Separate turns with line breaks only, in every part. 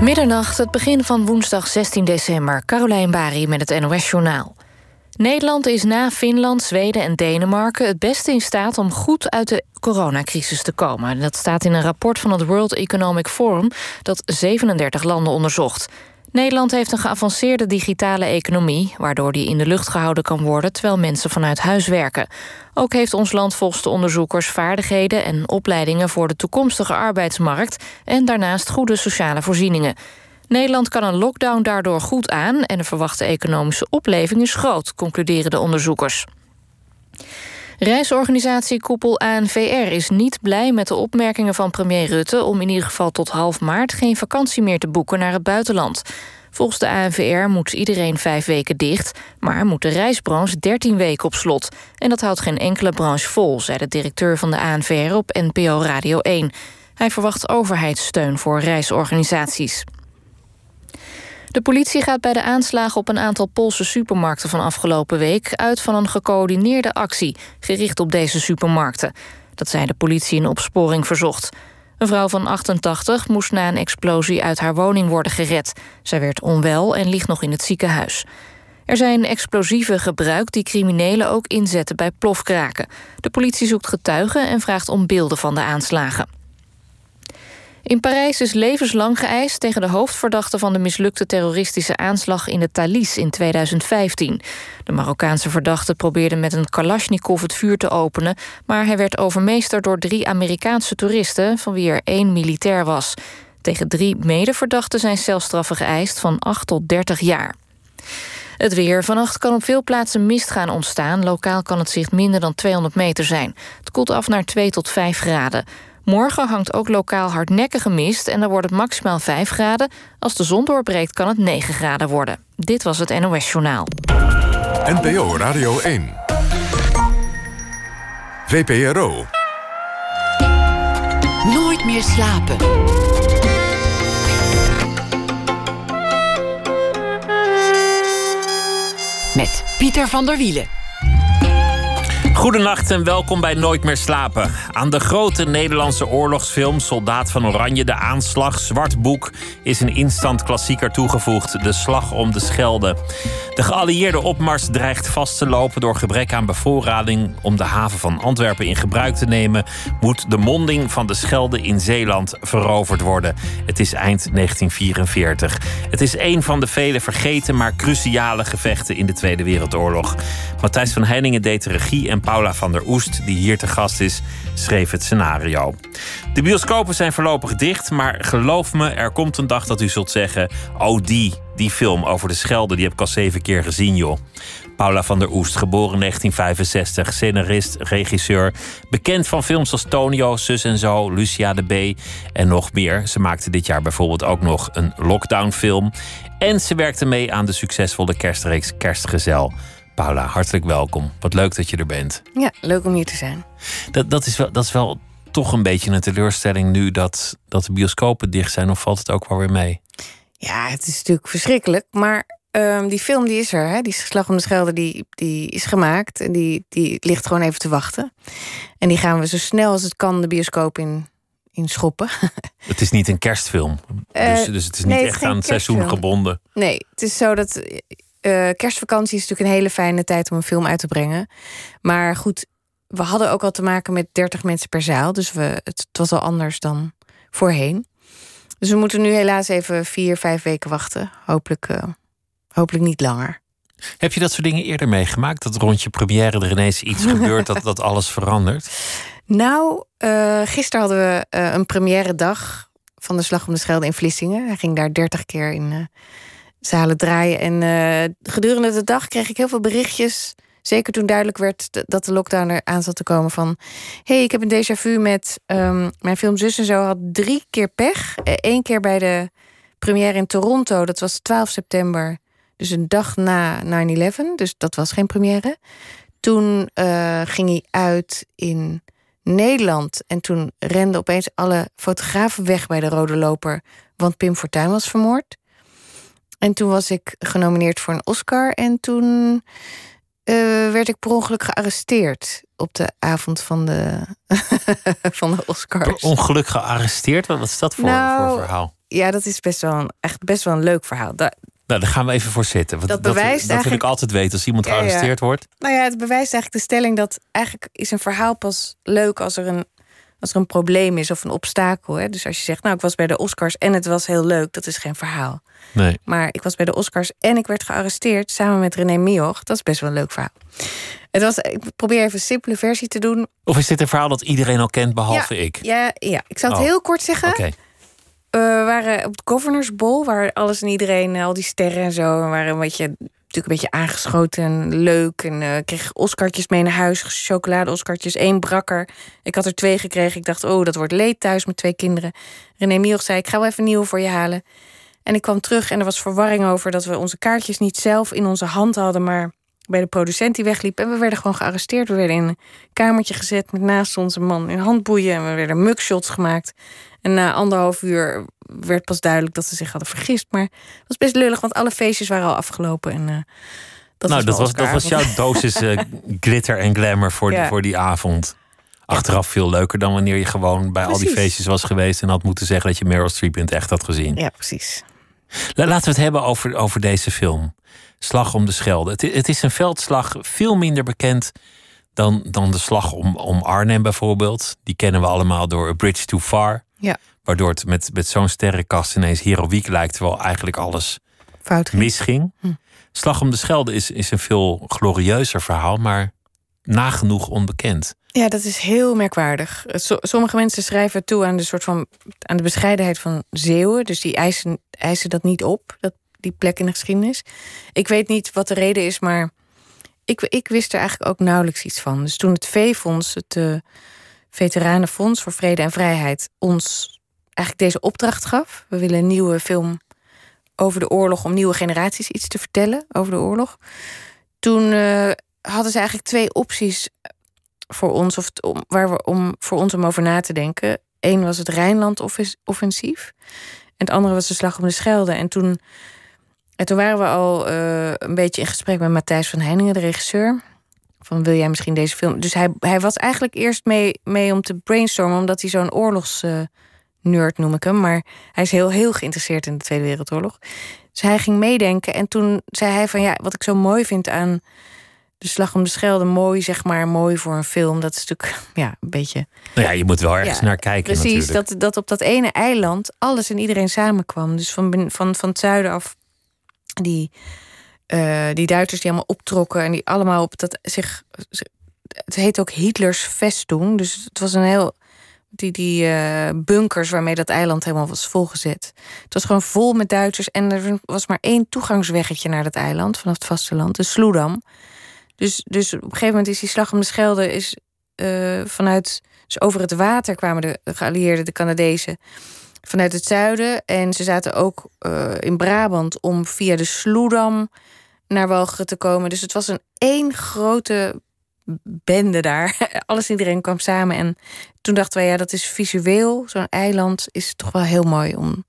Middernacht, het begin van woensdag 16 december. Carolijn Bari met het NOS Journaal. Nederland is na Finland, Zweden en Denemarken het beste in staat om goed uit de coronacrisis te komen. Dat staat in een rapport van het World Economic Forum dat 37 landen onderzocht. Nederland heeft een geavanceerde digitale economie, waardoor die in de lucht gehouden kan worden terwijl mensen vanuit huis werken. Ook heeft ons land volgens de onderzoekers vaardigheden en opleidingen voor de toekomstige arbeidsmarkt en daarnaast goede sociale voorzieningen. Nederland kan een lockdown daardoor goed aan en de verwachte economische opleving is groot, concluderen de onderzoekers. Reisorganisatie Koepel ANVR is niet blij met de opmerkingen van premier Rutte om in ieder geval tot half maart geen vakantie meer te boeken naar het buitenland. Volgens de ANVR moet iedereen vijf weken dicht, maar moet de reisbranche 13 weken op slot. En dat houdt geen enkele branche vol, zei de directeur van de ANVR op NPO Radio 1. Hij verwacht overheidssteun voor reisorganisaties. De politie gaat bij de aanslagen op een aantal Poolse supermarkten van afgelopen week uit van een gecoördineerde actie gericht op deze supermarkten. Dat zei de politie in opsporing verzocht. Een vrouw van 88 moest na een explosie uit haar woning worden gered. Zij werd onwel en ligt nog in het ziekenhuis. Er zijn explosieven gebruikt die criminelen ook inzetten bij plofkraken. De politie zoekt getuigen en vraagt om beelden van de aanslagen. In Parijs is levenslang geëist tegen de hoofdverdachte van de mislukte terroristische aanslag in de Thalys in 2015. De Marokkaanse verdachte probeerde met een Kalashnikov het vuur te openen, maar hij werd overmeesterd door drie Amerikaanse toeristen, van wie er één militair was. Tegen drie medeverdachten zijn celstraffen geëist van 8 tot 30 jaar. Het weer. Vannacht kan op veel plaatsen mist gaan ontstaan. Lokaal kan het zicht minder dan 200 meter zijn. Het koelt af naar 2 tot 5 graden. Morgen hangt ook lokaal hardnekkige mist en dan wordt het maximaal 5 graden. Als de zon doorbreekt kan het 9 graden worden. Dit was het NOS Journaal.
NPO Radio 1. VPRO.
Nooit meer slapen. Met Pieter van der Wielen.
Goedenacht en welkom bij Nooit meer slapen. Aan de grote Nederlandse oorlogsfilm Soldaat van Oranje, de aanslag, Zwart Boek, is een instant klassieker toegevoegd: De Slag om de Schelde. De geallieerde opmars dreigt vast te lopen door gebrek aan bevoorrading. Om de haven van Antwerpen in gebruik te nemen, moet de monding van de Schelde in Zeeland veroverd worden. Het is eind 1944. Het is een van de vele vergeten maar cruciale gevechten in de Tweede Wereldoorlog. Matthijs van Heiningen deed de regie en Paula van der Oest, die hier te gast is, schreef het scenario. De bioscopen zijn voorlopig dicht, maar geloof me, er komt een dag dat u zult zeggen: Oh, die, die film over de Schelde, die heb ik al zeven keer gezien, joh. Paula van der Oest, geboren 1965, scenarist, regisseur. Bekend van films als Tonio, Zus en Zo, Lucia de B en nog meer. Ze maakte dit jaar bijvoorbeeld ook nog een lockdownfilm. En ze werkte mee aan de succesvolle kerstreeks Kerstgezel. Paula, hartelijk welkom. Wat leuk dat je er bent.
Ja, leuk om hier te zijn.
Dat, dat, is, wel, dat is wel toch een beetje een teleurstelling nu dat, dat de bioscopen dicht zijn, of valt het ook wel weer mee?
Ja, het is natuurlijk verschrikkelijk, maar ehm, die film die is er. Hè? Die Slag om de Schelde die, die is gemaakt en die, die ligt gewoon even te wachten. En die gaan we zo snel als het kan de bioscoop in, in schoppen.
Het is niet een kerstfilm, dus, dus het is niet
nee,
echt aan het seizoen
kerstfilm.
gebonden.
Nee, het is zo dat eh, kerstvakantie is natuurlijk een hele fijne tijd om een film uit te brengen. Maar goed, we hadden ook al te maken met 30 mensen per zaal. Dus we, het, het was al anders dan voorheen. Dus we moeten nu helaas even vier, vijf weken wachten. Hopelijk, eh, hopelijk niet langer.
Heb je dat soort dingen eerder meegemaakt? Dat rond je première er ineens iets gebeurt dat, dat alles verandert?
Nou, eh gisteren hadden we een première dag van de Slag om de Schelde in Vlissingen. Hij ging daar 30 keer in zalen draaien. En eh, gedurende de dag kreeg ik heel veel berichtjes. Zeker toen duidelijk werd dat de lockdown er aan zat te komen van... hey, ik heb een déjà vu met ehm, mijn film Zus en Zo had drie keer pech. Eén keer bij de première in Toronto, dat was 12 september. Dus een dag na 9-11, dus dat was geen première. Toen eh, ging hij uit in Nederland. En toen renden opeens alle fotografen weg bij de Rode Loper. Want Pim Fortuyn was vermoord. En toen was ik genomineerd voor een Oscar. En toen eh, werd ik per ongeluk gearresteerd. Op de avond van de, van de
Per
Oscars.
ongeluk gearresteerd? Wat is dat voor,
Nou,
voor verhaal?
ja, dat is best wel een, echt best wel een leuk verhaal. Da-
Nou, daar gaan we even voor zitten. Want
Dat
dat,
bewijst
dat, wil ik altijd weten als iemand
Ja, ja.
gearresteerd wordt.
nou ja, het bewijst eigenlijk de stelling dat eigenlijk is een verhaal pas leuk als er een, als er een probleem is of een obstakel. Hè? Dus als je zegt, nou, ik was bij de Oscars en het was heel leuk, dat is geen verhaal.
Nee.
Maar ik was bij de Oscars en ik werd gearresteerd samen met René Mioch. Dat is best wel een leuk verhaal. Het was, ik probeer even een simpele versie te doen.
Of is dit een verhaal dat iedereen al kent, behalve
ja,
ik?
Ja, ja, ik zal het
Oh.
heel kort zeggen. Eh, we waren op het Governors Ball, waar alles en iedereen, al die sterren en zo, en waren een beetje, natuurlijk een beetje aangeschoten en leuk. En ik kreeg Oscartjes mee naar huis, chocolade-Oscartjes, één brakker. Ik had er twee gekregen. Ik dacht, oh, dat wordt leed thuis met twee kinderen. René Mioch zei, ik ga wel even een nieuwe voor je halen. En ik kwam terug en er was verwarring over dat we onze kaartjes niet zelf in onze hand hadden, maar bij de producent die wegliep. En we werden gewoon gearresteerd. We werden in een kamertje gezet met naast ons een man in handboeien. En we werden mugshots gemaakt. En na anderhalf uur werd pas duidelijk dat ze zich hadden vergist. Maar het was best lullig, want alle feestjes waren al afgelopen. En, eh, dat
nou,
was
dat was, dat was jouw dosis eh, glitter en glamour voor, die, voor die avond. Achteraf veel leuker dan wanneer je gewoon bij al die feestjes was geweest en had moeten zeggen dat je Meryl Streep in het echt had gezien.
Ja, precies.
La- Laten we het hebben over, over deze film. Slag om de Schelde. Het, het is een veldslag veel minder bekend dan, dan de slag om, om Arnhem bijvoorbeeld. Die kennen we allemaal door A Bridge Too Far.
Ja.
Waardoor het met, met zo'n sterrenkast ineens heroïek lijkt, terwijl eigenlijk alles
Fout. ging.
misging.
Hm.
Slag om de Schelde is, is een veel glorieuzer verhaal, maar nagenoeg onbekend.
Ja, dat is heel merkwaardig. So- sommige mensen schrijven toe aan de soort van aan de bescheidenheid van Zeeuwen. Dus die eisen, eisen dat niet op, dat, die plek in de geschiedenis. Ik weet niet wat de reden is, maar ik, ik wist er eigenlijk ook nauwelijks iets van. Dus toen het V-fonds, het Veteranenfonds voor Vrede en Vrijheid, ons eigenlijk deze opdracht gaf. We willen een nieuwe film over de oorlog om nieuwe generaties iets te vertellen over de oorlog. Toen eh, hadden ze eigenlijk twee opties voor ons, of om, waar we om voor ons om over na te denken. Eén was het Rijnland-offensief. En het andere was de Slag om de Schelde. En toen, en toen waren we al eh, een beetje in gesprek met Matthijs van Heiningen, de regisseur. Van wil jij misschien deze film. Dus hij, hij was eigenlijk eerst mee, mee om te brainstormen, omdat hij zo'n oorlogsnerd noem ik hem. Maar hij is heel, heel geïnteresseerd in de Tweede Wereldoorlog. Dus hij ging meedenken. En toen zei hij van ja, wat ik zo mooi vind aan de Slag om de Schelde, mooi zeg maar, mooi voor een film. Dat is natuurlijk ja, een beetje
Nou ja, je moet wel ergens
Ja,
naar kijken
Precies,
natuurlijk.
dat, dat op dat ene eiland alles en iedereen samenkwam. Dus van, van, van het zuiden af, die, eh, die Duitsers die allemaal optrokken en die allemaal op dat zich. Het heet ook Hitlers Vestung. Dus het was een heel. Die, die eh, bunkers waarmee dat eiland helemaal was volgezet. Het was gewoon vol met Duitsers. En er was maar één toegangsweggetje naar dat eiland vanaf het vasteland, de Sloedam. Dus, dus op een gegeven moment is die slag om de Schelde is, eh, vanuit. Dus over het water kwamen de, de geallieerden, de Canadezen, vanuit het zuiden. En ze zaten ook in Brabant om via de Sloedam naar Walcheren te komen. Dus het was een één grote bende daar. Alles en iedereen kwam samen. En toen dachten wij, ja, dat is visueel. Zo'n eiland is toch wel heel mooi om,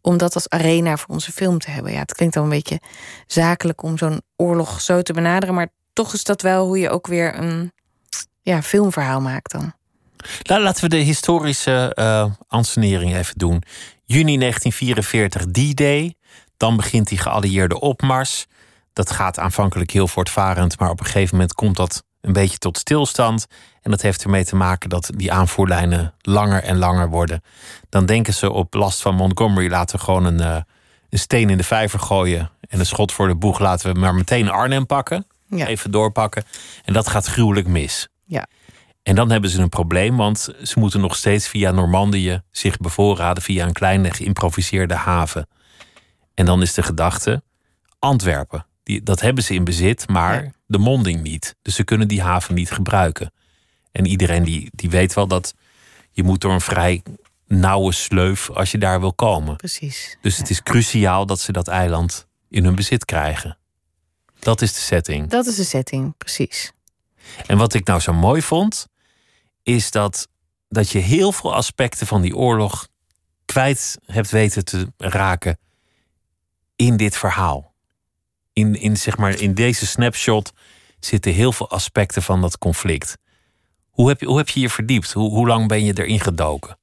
om dat als arena voor onze film te hebben. Ja, het klinkt dan een beetje zakelijk om zo'n oorlog zo te benaderen. Maar toch is dat wel hoe je ook weer een ja, filmverhaal maakt dan.
La- Laten we de historische ansenering even doen. Juni 1944, D-Day. Dan begint die geallieerde opmars. Dat gaat aanvankelijk heel voortvarend, maar op een gegeven moment komt dat een beetje tot stilstand. En dat heeft ermee te maken dat die aanvoerlijnen langer en langer worden. Dan denken ze op last van Montgomery laten we gewoon een, eh, een steen in de vijver gooien. En een schot voor de boeg laten we maar meteen Arnhem pakken.
Ja.
Even doorpakken. En dat gaat gruwelijk mis.
Ja.
En dan hebben ze een probleem, want ze moeten nog steeds via Normandië zich bevoorraden via een kleine geïmproviseerde haven. En dan is de gedachte: Antwerpen, die, dat hebben ze in bezit, maar
Ja.
de monding niet. Dus ze kunnen die haven niet gebruiken. En iedereen die, die weet wel dat je moet door een vrij nauwe sleuf als je daar wil komen.
Precies.
Dus het is cruciaal dat ze dat eiland in hun bezit krijgen. Dat is de setting.
Dat is de setting, precies.
En wat ik nou zo mooi vond, is dat, dat je heel veel aspecten van die oorlog kwijt hebt weten te raken in dit verhaal. In, in, zeg maar, in deze snapshot zitten heel veel aspecten van dat conflict. Hoe heb je hoe heb je, je verdiept? Hoe, hoe lang ben je erin gedoken?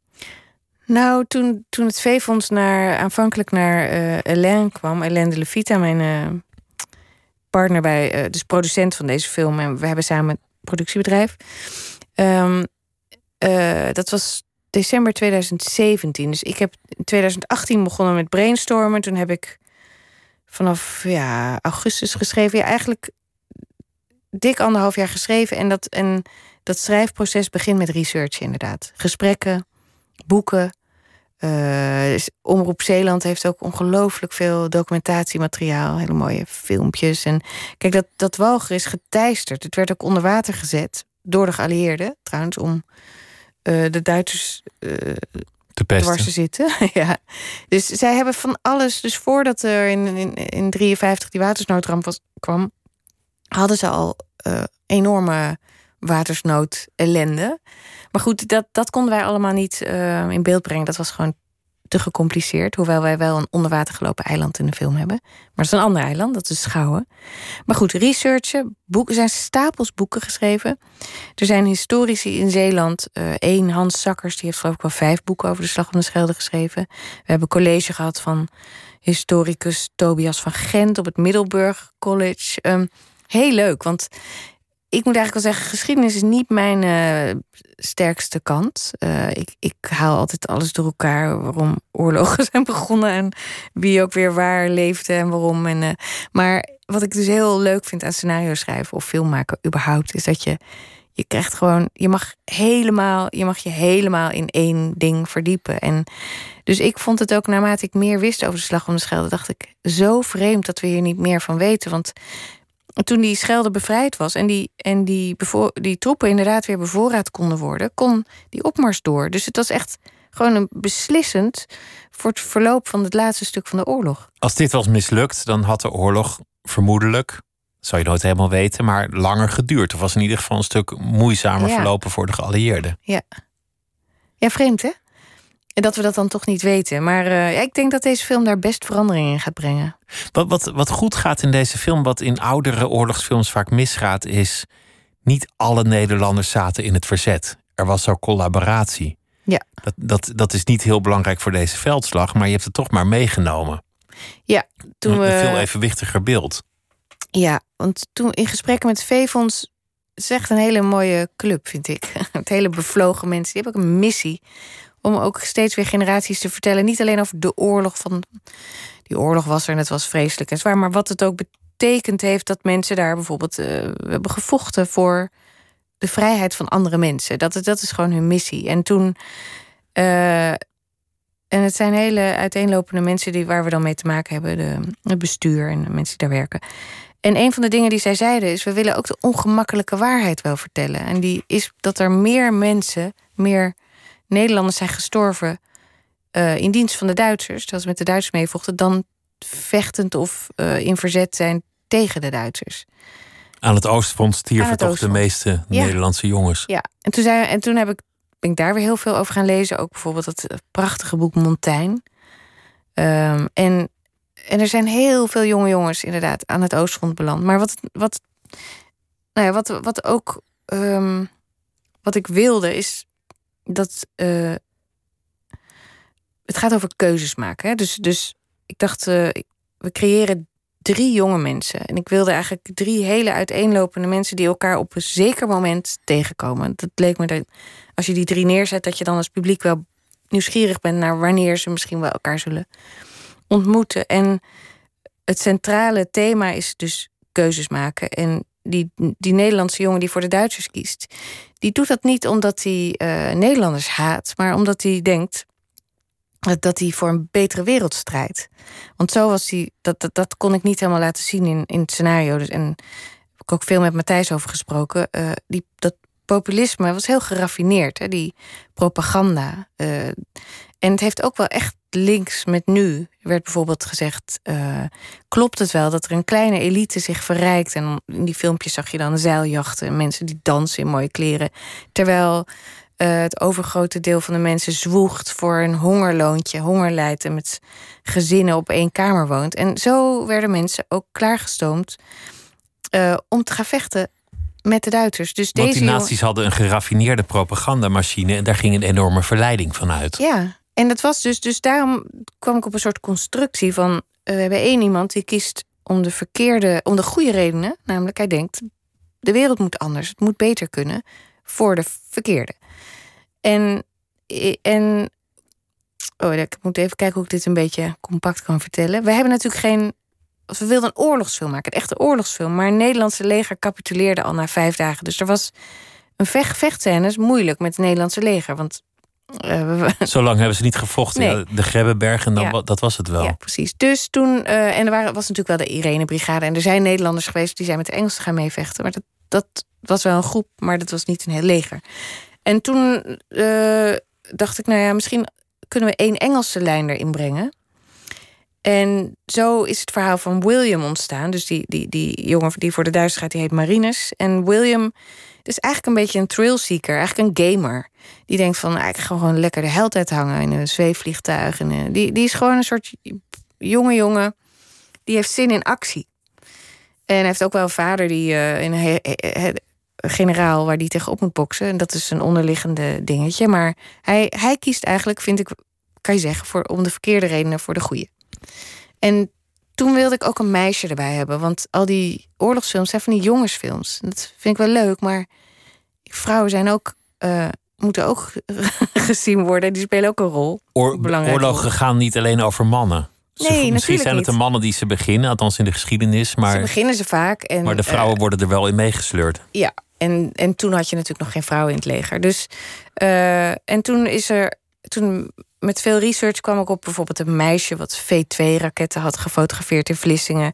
Nou, toen, toen het V-fonds naar, aanvankelijk naar uh, Hélène kwam, Hélène de Levita, mijn uh, partner bij, uh, dus producent van deze film, en we hebben samen een productiebedrijf. Um, dat was december 2017. Dus ik heb in 2018 begonnen met brainstormen. Toen heb ik vanaf ja, augustus geschreven. Ja, eigenlijk dik anderhalf jaar geschreven. En dat, en dat schrijfproces begint met research, inderdaad. Gesprekken, boeken. Uh, Omroep Zeeland heeft ook ongelooflijk veel documentatiemateriaal, hele mooie filmpjes. En kijk, dat, dat walger is geteisterd. Het werd ook onder water gezet door de geallieerden, trouwens, om uh, de Duitsers uh, te pesten. zitten. ja. Dus zij hebben van alles. Dus voordat er in 1953 in, in 53 die watersnoodramp was, kwam, hadden ze al uh, enorme watersnood ellende. Maar goed, dat, dat konden wij allemaal niet uh, in beeld brengen. Dat was gewoon te gecompliceerd. Hoewel wij wel een onderwater gelopen eiland in de film hebben. Maar dat is een ander eiland, dat is Schouwen. Maar goed, researchen. Boeken, zijn stapels boeken geschreven. Er zijn historici in Zeeland. Eén, uh, Hans Sakkers, die heeft geloof ik wel vijf boeken over de Slag om de Schelde geschreven. We hebben college gehad van historicus Tobias van Gent op het Middelburg College. Um, heel leuk, want ik moet eigenlijk wel zeggen, geschiedenis is niet mijn uh, sterkste kant. Uh, ik, ik haal altijd alles door elkaar waarom oorlogen zijn begonnen en wie ook weer waar leefde en waarom. En, uh, maar wat ik dus heel leuk vind aan scenario schrijven of film maken überhaupt, is dat je je krijgt gewoon, je mag helemaal, je mag je helemaal in één ding verdiepen. En dus ik vond het ook naarmate ik meer wist over de slag om de Schelde, dacht ik zo vreemd dat we hier niet meer van weten, want toen die Schelde bevrijd was en die, en die, die troepen inderdaad weer bevoorraad konden worden, kon die opmars door. Dus het was echt gewoon een beslissend voor het verloop van het laatste stuk van de oorlog.
Als dit was mislukt, dan had de oorlog vermoedelijk, zou je nooit helemaal weten, maar langer geduurd. Of was in ieder geval een stuk moeizamer ja. verlopen voor de geallieerden.
Ja. Ja, vreemd hè? En dat we dat dan toch niet weten. Maar uh, ja, ik denk dat deze film daar best verandering in gaat brengen.
Wat, wat, wat goed gaat in deze film, wat in oudere oorlogsfilms vaak misgaat, is niet alle Nederlanders zaten in het verzet. Er was ook collaboratie.
Ja.
Dat, dat, dat is niet heel belangrijk voor deze veldslag, maar je hebt het toch maar meegenomen.
Ja, toen we...
Een veel evenwichtiger beeld.
Ja, want toen in gesprekken met. Het is echt een hele mooie club, vind ik. Het hele bevlogen mensen. Die hebben ook een missie om ook steeds weer generaties te vertellen. Niet alleen over de oorlog van. Die oorlog was er en het was vreselijk en zwaar. Maar wat het ook betekend heeft dat mensen daar bijvoorbeeld uh, hebben gevochten voor de vrijheid van andere mensen. Dat, dat is gewoon hun missie. En toen. Uh, en het zijn hele uiteenlopende mensen die, waar we dan mee te maken hebben. De, het bestuur en de mensen die daar werken. En een van de dingen die zij zeiden is: we willen ook de ongemakkelijke waarheid wel vertellen. En die is dat er meer mensen, meer Nederlanders zijn gestorven uh, in dienst van de Duitsers, terwijl ze met de Duitsers meevochten, dan vechtend of uh, in verzet zijn tegen de Duitsers.
Aan het Oostfront stierven toch de meeste ja. Nederlandse jongens.
Ja, en toen, zei, en toen heb ik, ben ik daar weer heel veel over gaan lezen. Ook bijvoorbeeld het prachtige boek Montaigne. Um, en, en er zijn heel veel jonge jongens inderdaad aan het Oostfront beland. Maar wat, wat, nou ja, wat, wat ook um, wat ik wilde is dat. Uh, het gaat over keuzes maken. Hè? Dus, dus ik dacht, uh, we creëren drie jonge mensen. En ik wilde eigenlijk drie hele uiteenlopende mensen die elkaar op een zeker moment tegenkomen. Dat leek me dat als je die drie neerzet, dat je dan als publiek wel nieuwsgierig bent naar wanneer ze misschien wel elkaar zullen ontmoeten. En het centrale thema is dus keuzes maken. En die, die Nederlandse jongen die voor de Duitsers kiest, die doet dat niet omdat hij uh, Nederlanders haat, maar omdat hij denkt dat hij voor een betere wereld strijdt. Want zo was hij, dat, dat, kon ik niet helemaal laten zien in, in het scenario. Dus, en heb ik ook veel met Matthijs over gesproken. Uh, die, dat populisme was heel geraffineerd, hè, die propaganda. Uh, en het heeft ook wel echt links met nu. Er werd bijvoorbeeld gezegd: uh, klopt het wel dat er een kleine elite zich verrijkt? En in die filmpjes zag je dan zeiljachten en mensen die dansen in mooie kleren. Terwijl uh, het overgrote deel van de mensen zwoegt voor een hongerloontje, honger lijdt en met gezinnen op één kamer woont. En zo werden mensen ook klaargestoomd uh, om te gaan vechten met de Duitsers. Dus
Want
deze
die nazi's hadden een geraffineerde propagandamachine en daar ging een enorme verleiding van uit.
Ja, en dat was dus, dus daarom kwam ik op een soort constructie van: uh, we hebben één iemand die kiest om de verkeerde, om de goede redenen, namelijk hij denkt: de wereld moet anders, het moet beter kunnen voor de verkeerde. En, en oh, ik moet even kijken hoe ik dit een beetje compact kan vertellen. We hebben natuurlijk geen we wilden een oorlogsfilm maken, een echte oorlogsfilm. Maar het Nederlandse leger capituleerde al na vijf dagen. Dus er was een vecht, vechtscène is moeilijk met het Nederlandse leger. Want
uh, Zo lang hebben ze niet gevochten. Nee. de Grebbeberg en dan, dat was het wel.
Ja, precies. Dus toen, uh, en er waren, was natuurlijk wel de Irene-brigade. En er zijn Nederlanders geweest die zijn met de Engelsen gaan meevechten. Maar dat, dat was wel een groep, maar dat was niet een heel leger. En toen uh, dacht ik, nou ja, misschien kunnen we één Engelse lijn erin brengen. En zo is het verhaal van William ontstaan. Dus die, die, die jongen die voor de Duitsers gaat, die heet Marinus. En William is eigenlijk een beetje een thrillseeker, eigenlijk een gamer. Die denkt van, nou, ik ga gewoon lekker de held hangen in een zweefvliegtuig. En, uh, die, die is gewoon een soort jonge jongen. Die heeft zin in actie. En hij heeft ook wel een vader die in een generaal waar die tegenop moet boksen. En dat is een onderliggende dingetje. Maar hij, hij kiest eigenlijk, vind ik, kan je zeggen, voor, om de verkeerde redenen voor de goede. En toen wilde ik ook een meisje erbij hebben. Want al die oorlogsfilms zijn van die jongensfilms. Dat vind ik wel leuk, maar vrouwen zijn ook, uh, moeten ook gezien worden. Die spelen ook een rol.
Oor oorlogen gaan niet alleen over mannen.
Nee,
misschien zijn het de mannen die ze beginnen, althans in de geschiedenis. Maar,
ze beginnen ze vaak. En,
maar de vrouwen uh, worden er wel in meegesleurd.
Ja, en, en toen had je natuurlijk nog geen vrouwen in het leger. Dus, uh, en toen is er. Toen met veel research kwam ik op bijvoorbeeld een meisje wat V2-raketten had gefotografeerd in Vlissingen.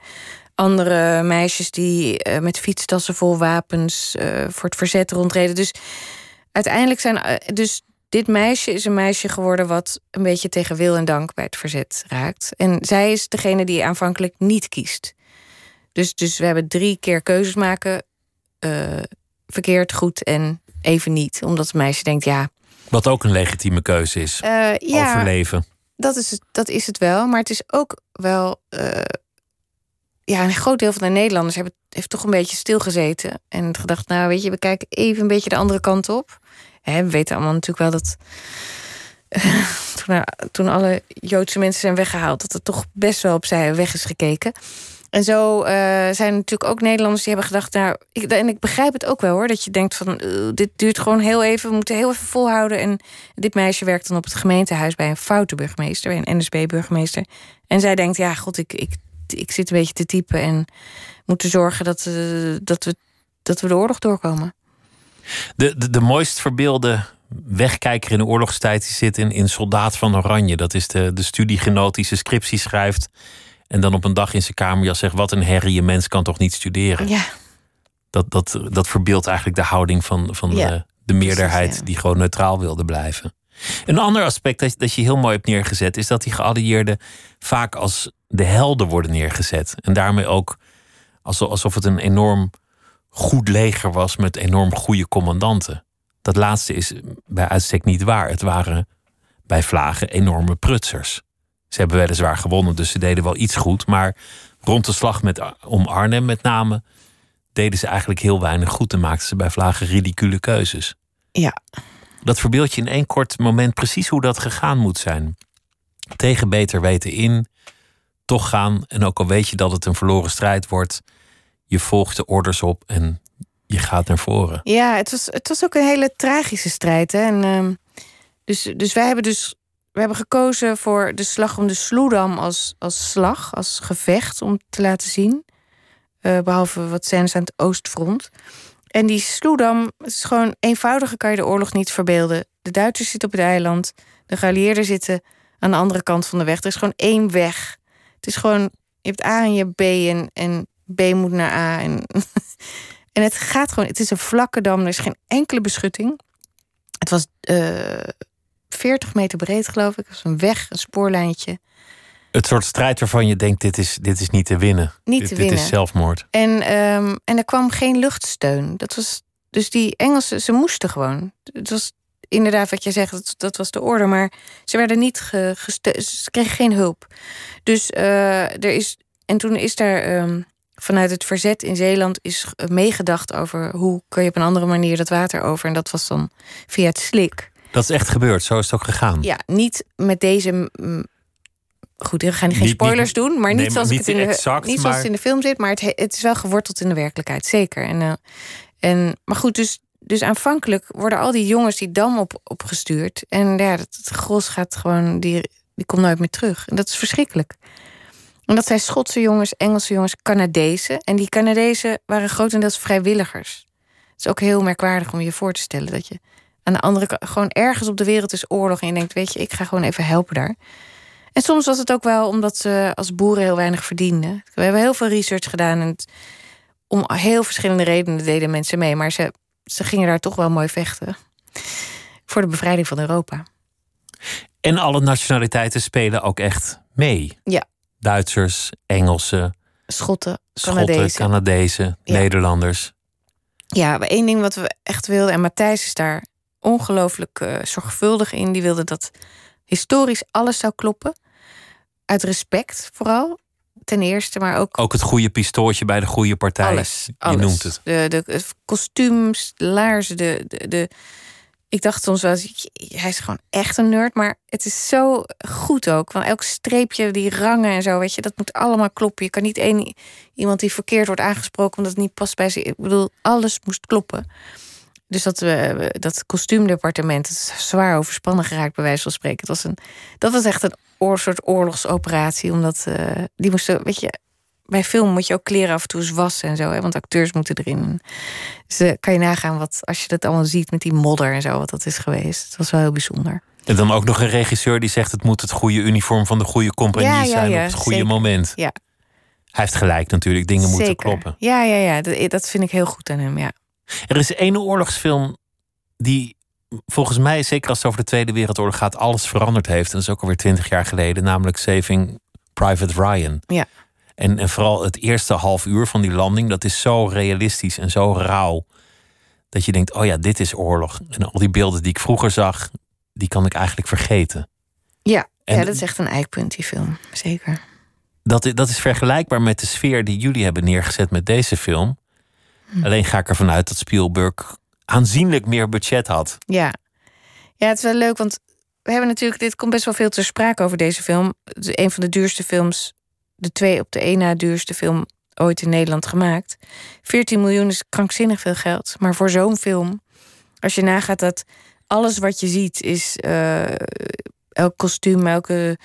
Andere meisjes die uh, met fietstassen vol wapens uh, voor het verzet rondreden. Dus uiteindelijk zijn. Uh, dus dit meisje is een meisje geworden wat een beetje tegen wil en dank bij het verzet raakt. En zij is degene die aanvankelijk niet kiest. Dus, dus we hebben drie keer keuzes maken. verkeerd, goed en even niet. Omdat het meisje denkt, ja,
wat ook een legitieme keuze is. Uh, ja, overleven.
Dat is, het, dat is het wel. Maar het is ook wel. Uh, ja, een groot deel van de Nederlanders hebben, heeft toch een beetje stilgezeten. En gedacht, nou weet je, we kijken even een beetje de andere kant op. Hè, we weten allemaal natuurlijk wel dat. toen, toen alle Joodse mensen zijn weggehaald, dat er toch best wel opzij weg is gekeken. En zo uh, zijn natuurlijk ook Nederlanders die hebben gedacht... Nou, ik, en ik begrijp het ook wel hoor, dat je denkt van... Uh, dit duurt gewoon heel even, we moeten heel even volhouden. En dit meisje werkt dan op het gemeentehuis bij een foute burgemeester... bij een NSB-burgemeester. En zij denkt, ja god, ik, ik, ik zit een beetje te typen... en moet zorgen dat, uh, dat, we, dat we de oorlog doorkomen.
De, de, de mooist verbeelde wegkijker in de oorlogstijd... die zit in, in Soldaat van Oranje. Dat is de, de studiegenoot die zijn scriptie schrijft en dan op een dag in zijn kamerjas zegt: Wat een herrie, je mens kan toch niet studeren?
Ja.
Dat, dat, dat verbeeldt eigenlijk de houding van, van de, de meerderheid die gewoon neutraal wilde blijven. Een ander aspect dat, dat je heel mooi hebt neergezet, is dat die geallieerden vaak als de helden worden neergezet. En daarmee ook alsof het een enorm goed leger was met enorm goede commandanten. Dat laatste is bij uitstek niet waar. Het waren bij vlagen enorme prutsers. Ze hebben weliswaar gewonnen, dus ze deden wel iets goed. Maar rond de slag met, om Arnhem met name deden ze eigenlijk heel weinig goed en maakten ze bij Vlagen ridicule keuzes.
Ja.
Dat verbeeld je in één kort moment precies hoe dat gegaan moet zijn. Tegen beter weten in, toch gaan. En ook al weet je dat het een verloren strijd wordt, je volgt de orders op en je gaat naar voren.
Ja, het was, het was ook een hele tragische strijd. Hè? En, uh, dus, dus wij hebben dus we hebben gekozen voor de slag om de Sloedam als, als slag, als gevecht om te laten zien. Uh, behalve wat scènes aan het oostfront. En die Sloedam is gewoon eenvoudiger, kan je de oorlog niet verbeelden. De Duitsers zitten op het eiland, de geallieerden zitten aan de andere kant van de weg. Er is gewoon één weg. Het is gewoon, je hebt A en je B en, en B moet naar A. En, en het gaat gewoon, het is een vlakke dam, er is geen enkele beschutting. Het was uh, 40 meter breed, geloof ik. een weg, een spoorlijntje.
Het soort strijd waarvan je denkt: dit is, dit is niet te winnen.
Niet
dit,
te winnen.
Dit is zelfmoord.
En, um, en er kwam geen luchtsteun. Dat was, dus die Engelsen, ze moesten gewoon. Het was inderdaad wat je zegt, dat, dat was de orde. Maar ze werden niet gesteund. Ze kregen geen hulp. Dus uh, er is. En toen is daar. Um, vanuit het verzet in Zeeland is meegedacht over hoe kun je op een andere manier dat water over. En dat was dan via het slik.
Dat is echt gebeurd, zo is het ook gegaan.
Ja, niet met deze. Goed, we gaan geen spoilers doen, maar niet zoals, het, in de, niet zoals het in de film zit, maar het, het is wel geworteld in de werkelijkheid, zeker. En, uh, en, maar goed, dus, dus aanvankelijk worden al die jongens die dam op, opgestuurd. En ja, het, het gros gaat gewoon, die, die komt nooit meer terug. En dat is verschrikkelijk. En dat zijn Schotse jongens, Engelse jongens, Canadezen. En die Canadezen waren grotendeels vrijwilligers. Het is ook heel merkwaardig om je voor te stellen dat je aan de andere kant gewoon ergens op de wereld is oorlog en je denkt, weet je, ik ga gewoon even helpen daar. En soms was het ook wel omdat ze als boeren heel weinig verdienden. We hebben heel veel research gedaan en om heel verschillende redenen deden mensen mee, maar ze, ze gingen daar toch wel mooi vechten voor de bevrijding van Europa.
En alle nationaliteiten spelen ook echt mee.
Ja.
Duitsers, Engelsen,
Schotten,
Schotten Canadezen, Nederlanders.
Ja, één ding wat we echt wilden, en Matthijs is daar ongelooflijk uh, zorgvuldig in. Die wilde dat historisch alles zou kloppen. Uit respect vooral, ten eerste, maar ook...
Ook het goede pistooltje bij de goede partij. Alles, Je noemt het.
De, de, kostuums, de laarzen, de, de, de ik dacht soms wel, hij is gewoon echt een nerd. Maar het is zo goed ook. Want elk streepje, die rangen en zo, weet je, dat moet allemaal kloppen. Je kan niet één iemand die verkeerd wordt aangesproken omdat het niet past bij ze. Ik bedoel, alles moest kloppen. Dus dat, we, dat kostuumdepartement is zwaar overspannen geraakt, bij wijze van spreken. Het was een, dat was echt een soort oorlogsoperatie. Omdat uh, die moesten, weet je, bij film moet je ook kleren af en toe eens wassen en zo. Hè, want acteurs moeten erin. Dus uh, kan je nagaan wat, als je dat allemaal ziet met die modder en zo, wat dat is geweest. Het was wel heel bijzonder.
En dan ook nog een regisseur die zegt: het moet het goede uniform van de goede compagnie zijn op het goede moment.
Ja.
Hij heeft gelijk natuurlijk, dingen moeten kloppen.
Ja, ja, ja, dat, dat vind ik heel goed aan hem. Ja.
Er is één oorlogsfilm die volgens mij, zeker als het over de Tweede Wereldoorlog gaat, alles veranderd heeft. En dat is ook alweer twintig jaar geleden, namelijk Saving Private Ryan.
Ja.
En, en vooral het eerste half uur van die landing, dat is zo realistisch en zo rauw. Dat je denkt, oh ja, dit is oorlog. En al die beelden die ik vroeger zag, die kan ik eigenlijk vergeten.
Ja, ja dat is echt een eikpunt, die film. Zeker.
Dat, dat is vergelijkbaar met de sfeer die jullie hebben neergezet met deze film. Alleen ga ik ervan uit dat Spielberg aanzienlijk meer budget had.
Ja. ja, het is wel leuk, want we hebben natuurlijk, dit komt best wel veel ter sprake over deze film. Een van de duurste films de twee op de één na duurste film ooit in Nederland gemaakt. 14 miljoen is krankzinnig veel geld. Maar voor zo'n film, als je nagaat dat alles wat je ziet is. Uh, elk kostuum, elke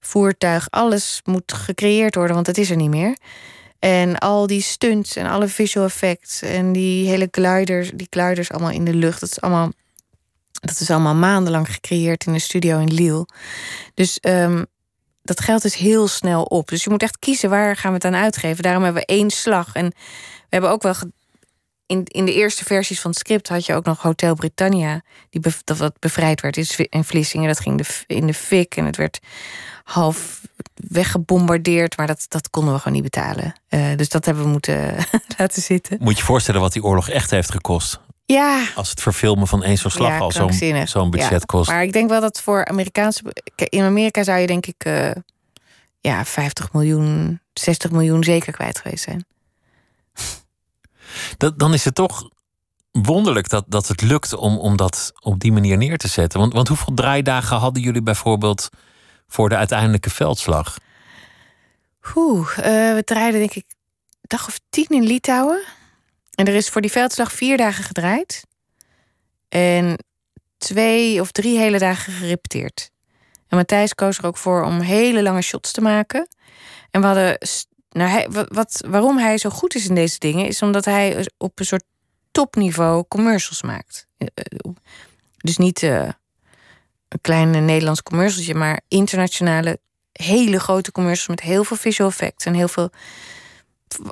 voertuig, alles moet gecreëerd worden, want het is er niet meer. En al die stunts en alle visual effects en die hele gliders, die gliders allemaal in de lucht, dat is allemaal, dat is allemaal maandenlang gecreëerd in een studio in Lille. Dus um, dat geld is heel snel op. Dus je moet echt kiezen waar gaan we het aan uitgeven. Daarom hebben we één slag. En we hebben ook wel. In, in de eerste versies van het script had je ook nog Hotel Britannia. Die dat wat bevrijd werd in Vlissingen. Dat ging de, in de fik. En het werd half weggebombardeerd. Maar dat, dat konden we gewoon niet betalen. Uh, dus dat hebben we moeten laten zitten.
Moet je voorstellen wat die oorlog echt heeft gekost.
Ja.
Als het verfilmen van één zo'n slag al zo'n budget ja, kost.
Maar ik denk wel dat voor Amerikaanse. In Amerika zou je denk ik uh, ja, 50 miljoen, 60 miljoen zeker kwijt geweest zijn.
Dat, dan is het toch wonderlijk dat, dat het lukt om, om dat op die manier neer te zetten. Want, want hoeveel draaidagen hadden jullie bijvoorbeeld voor de uiteindelijke veldslag?
Oeh, uh, we draaiden denk ik dag of tien in Litouwen. En er is voor die veldslag vier dagen gedraaid. En twee of drie hele dagen gerepeteerd. En Matthijs koos er ook voor om hele lange shots te maken. En we hadden. Nou, hij, wat, waarom hij zo goed is in deze dingen, is omdat hij op een soort topniveau commercials maakt. Eh, eh, dus niet uh, een klein Nederlands commercialtje, maar internationale, hele grote commercials met heel veel visual effects en heel veel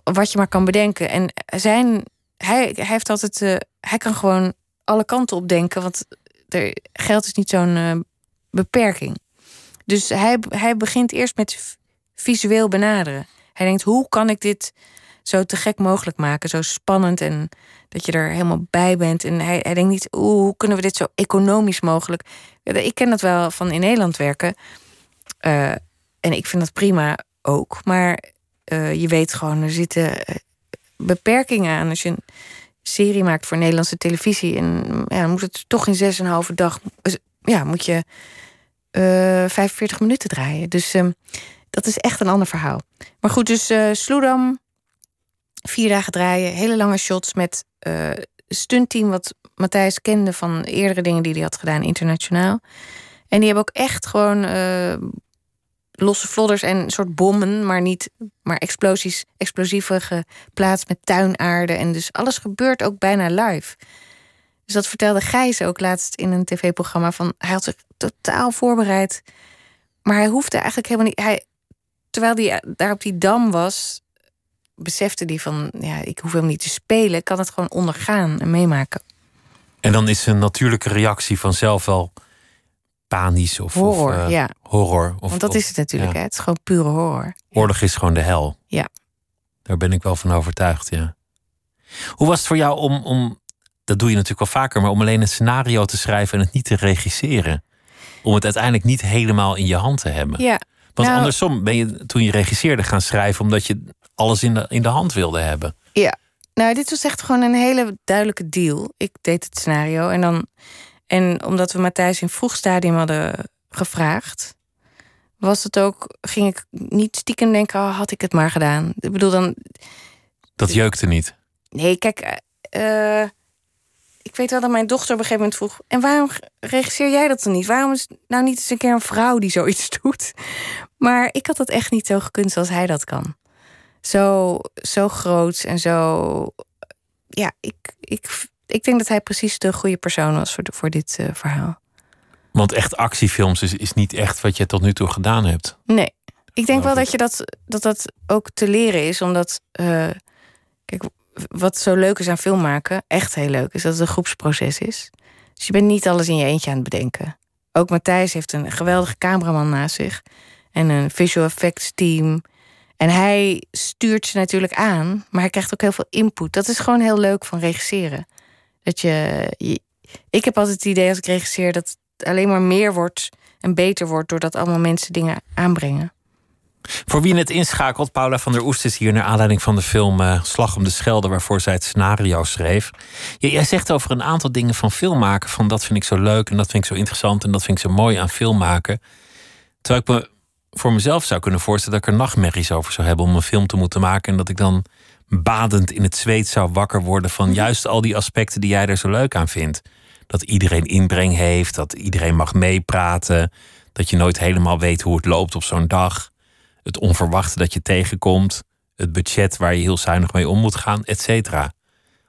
wat je maar kan bedenken. En zijn, hij, heeft altijd, hij kan gewoon alle kanten op denken, want er, geld is niet zo'n beperking. Dus hij, hij begint eerst met visueel benaderen. Hij denkt, hoe kan ik dit zo te gek mogelijk maken? Zo spannend en dat je er helemaal bij bent. En hij, hij denkt niet, hoe kunnen we dit zo economisch mogelijk... Ik ken dat wel van in Nederland werken. Uh, en ik vind dat prima ook. Maar uh, je weet gewoon, er zitten beperkingen aan. Als je serie maakt voor Nederlandse televisie. En ja, dan moet het toch in zes en een halve dag. Ja, moet je uh, 45 minuten draaien. Dus uh, dat is echt een ander verhaal. Maar goed, dus uh, Sloedam, vier dagen draaien, hele lange shots met uh, stuntteam wat Matthijs kende van eerdere dingen die hij had gedaan internationaal. En die hebben ook echt gewoon uh, losse vlodders en soort bommen, maar niet, maar explosies, explosieven geplaatst met tuinaarde. En dus alles gebeurt ook bijna live. Dus dat vertelde Gijs ook laatst in een tv-programma. Van hij had zich totaal voorbereid. Maar hij hoefde eigenlijk helemaal niet. Hij, terwijl hij daar op die dam was, besefte hij van ja, ik hoef hem niet te spelen. Ik kan het gewoon ondergaan en meemaken.
En dan is een natuurlijke reactie vanzelf wel panisch of
horror.
Of, uh,
ja.
horror of,
Want dat
of,
is het natuurlijk.
ja.
Hè? Het is gewoon pure horror.
Oorlog is gewoon de hel.
Ja.
Daar ben ik wel van overtuigd, ja. Hoe was het voor jou om, om, dat doe je natuurlijk wel vaker, maar om alleen een scenario te schrijven en het niet te regisseren? Om het uiteindelijk niet helemaal in je hand te hebben.
Ja.
Want
Nou-
andersom ben je toen je regisseerde gaan schrijven omdat je alles in de, in de hand wilde hebben.
Ja, nou, dit was echt gewoon een hele duidelijke deal. Ik deed het scenario en dan. En omdat we Matthijs in vroeg stadium hadden gevraagd, was het ook. ging ik niet stiekem denken: oh, had ik het maar gedaan. Ik bedoel dan.
Dat jeukte niet.
Nee, kijk. eh, ik weet wel dat mijn dochter op een gegeven moment vroeg: en waarom regisseer jij dat dan niet? Waarom is nou niet eens een keer een vrouw die zoiets doet? Maar ik had dat echt niet zo gekund zoals hij dat kan. Zo, zo groot en zo. Ja, ik, ik, ik denk dat hij precies de goede persoon was voor, voor dit eh, verhaal.
Want echt actiefilms is, is niet echt wat je tot nu toe gedaan hebt.
Nee. Ik denk wel dat je dat, dat dat ook te leren is, omdat. eh, kijk, wat zo leuk is aan film maken, echt heel leuk, is dat het een groepsproces is. Dus je bent niet alles in je eentje aan het bedenken. Ook Matthijs heeft een geweldige cameraman naast zich en een visual effects team. En hij stuurt ze natuurlijk aan, maar hij krijgt ook heel veel input. Dat is gewoon heel leuk van regisseren. Dat je, ik heb altijd het idee als ik regisseer dat het alleen maar meer wordt en beter wordt doordat allemaal mensen dingen aanbrengen.
Voor wie net inschakelt, Paula van der Oest is hier naar aanleiding van de film eh, Slag om de Schelde, waarvoor zij het scenario schreef. Jij zegt over een aantal dingen van film maken, van dat vind ik zo leuk en dat vind ik zo interessant en dat vind ik zo mooi aan film maken. Terwijl ik me voor mezelf zou kunnen voorstellen dat ik er nachtmerries over zou hebben om een film te moeten maken en dat ik dan badend in het zweet zou wakker worden van juist al die aspecten die jij er zo leuk aan vindt. Dat iedereen inbreng heeft, dat iedereen mag meepraten, dat je nooit helemaal weet hoe het loopt op zo'n dag het onverwachte dat je tegenkomt, het budget waar je heel zuinig mee om moet gaan, et cetera.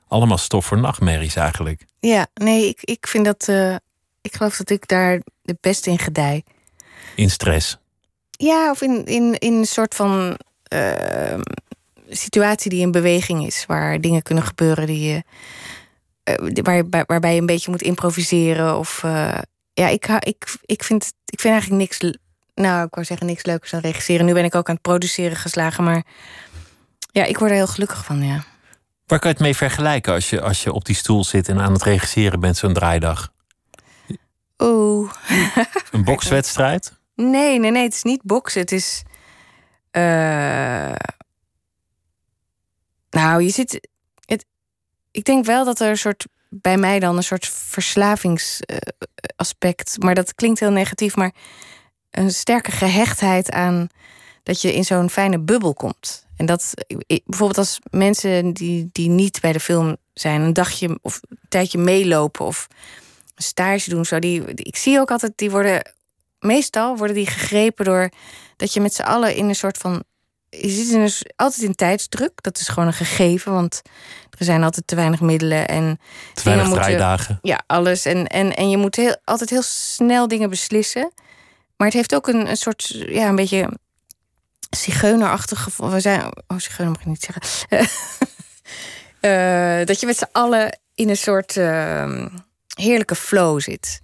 Allemaal stof voor nachtmerries eigenlijk.
Ja, nee, ik, ik vind dat. eh, ik geloof dat ik daar het beste in gedij.
In stress.
Ja, of in, in, in een soort van eh, situatie die in beweging is, waar dingen kunnen gebeuren die je. eh, waar, waar- waarbij je een beetje moet improviseren. Of eh, ja, ik, ik, ik, vind, ik vind eigenlijk niks. Nou, ik wou zeggen niks leukers dan regisseren. Nu ben ik ook aan het produceren geslagen, maar ja, ik word er heel gelukkig van, ja.
Waar kan je het mee vergelijken als je, als je op die stoel zit en aan het regisseren bent zo'n draaidag?
Oeh.
Een bokswedstrijd?
Nee, nee, nee, het is niet boksen. Het is. eh, nou, je zit. Het, ik denk wel dat er een soort. Bij mij dan een soort verslavingsaspect. maar dat klinkt heel negatief. Maar een sterke gehechtheid aan. dat je in zo'n fijne bubbel komt. En dat bijvoorbeeld als mensen die, die niet bij de film zijn. een dagje of een tijdje meelopen. of een stage doen. Zo, die, ik zie ook altijd, die worden meestal worden die gegrepen door dat je met z'n allen in een soort van. Je zit in een, altijd in tijdsdruk. Dat is gewoon een gegeven, want er zijn altijd te weinig middelen en
Te weinig draaidagen.
ja, alles. En, en, en je moet heel, altijd heel snel dingen beslissen. Maar het heeft ook een, een soort, ja, een beetje zigeunerachtig gevoel. We zijn, oh, zigeuner mag ik niet zeggen. Eh, dat je met z'n allen in een soort eh, heerlijke flow zit.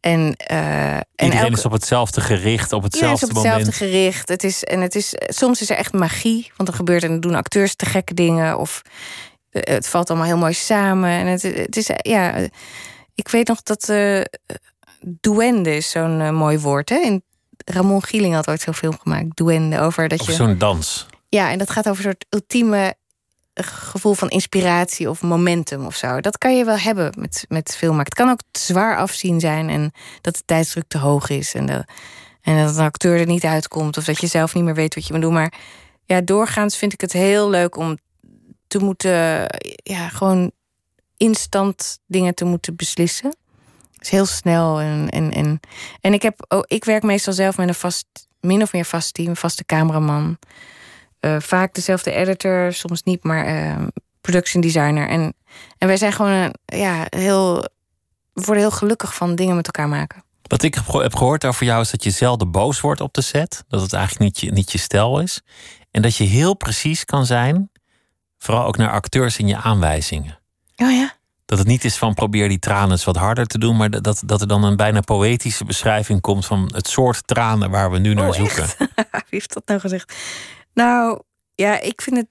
En, eh, en
Iedereen
elke-
is op hetzelfde gericht, op hetzelfde
op hetzelfde
moment.
gericht. Het is, en het is, soms is er echt magie. Want er gebeurt en doen acteurs te gekke dingen. Of eh, het valt allemaal heel mooi samen. En het, het is, ja, ik weet nog dat eh duende is zo'n eh, mooi woord. Hè? In, Ramon Gieling had ooit zo'n film gemaakt, Duende, over dat
Of
je...
zo'n dans.
Ja, en dat gaat over een soort ultieme gevoel van inspiratie of momentum of zo. Dat kan je wel hebben met, met film. Maar het kan ook zwaar afzien zijn en dat de tijdsdruk te hoog is. En, de, en dat een acteur er niet uitkomt of dat je zelf niet meer weet wat je moet doen. Maar ja, doorgaans vind ik het heel leuk om te moeten, ja, gewoon instant dingen te moeten beslissen. Is heel snel en, en, en, en ik, heb, oh, ik werk meestal zelf met een vast, min of meer vast team, vaste cameraman. Uh, vaak dezelfde editor, soms niet, maar uh, production designer. En, en wij zijn gewoon ja, heel. We worden heel gelukkig van dingen met elkaar maken.
Wat ik heb gehoord over jou is dat je zelden boos wordt op de set. Dat het eigenlijk niet je, niet je stijl is. En dat je heel precies kan zijn, vooral ook naar acteurs in je aanwijzingen.
Oh ja.
Dat het niet is van probeer die tranen eens wat harder te doen, maar dat, dat er dan een bijna poëtische beschrijving komt van het soort tranen waar we nu naar
oh,
zoeken.
Wie heeft dat nou gezegd? Nou, ja, ik vind het.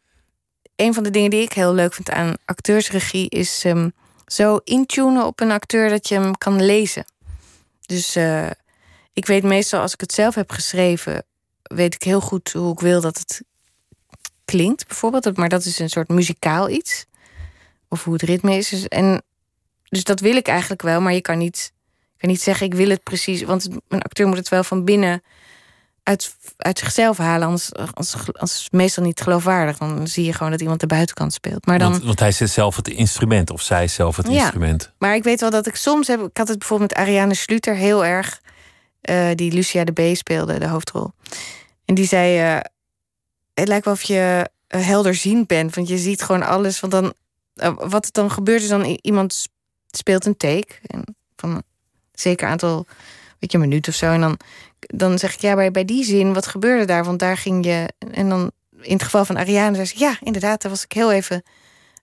Een van de dingen die ik heel leuk vind aan acteursregie is um, zo intunen op een acteur dat je hem kan lezen. Dus uh, ik weet meestal als ik het zelf heb geschreven, weet ik heel goed hoe ik wil dat het klinkt, bijvoorbeeld. Maar dat is een soort muzikaal iets. Of hoe het ritme is. Dus, en, dus dat wil ik eigenlijk wel, maar je kan niet, kan niet zeggen ik wil het precies. Want een acteur moet het wel van binnen uit, uit zichzelf halen. Anders, als, is meestal niet geloofwaardig. Dan zie je gewoon dat iemand de buitenkant speelt. Maar dan,
want, want hij is zelf het instrument, of zij is zelf het
ja,
instrument.
Maar ik weet wel dat ik soms heb. Ik had het bijvoorbeeld met Ariane Sluter heel erg. Uh, die Lucia de B speelde, de hoofdrol. En die zei: uh, Het lijkt wel of je helderziend bent. Want je ziet gewoon alles. Want dan. Uh, wat dan gebeurt is dan iemand speelt een take. En van een zeker aantal. Weet je, minuut of zo. En dan dan zeg ik, ja, bij, bij die zin, wat gebeurde daar? Want daar ging je. En dan in het geval van Ariane, zei ze, ja, inderdaad, daar was ik heel even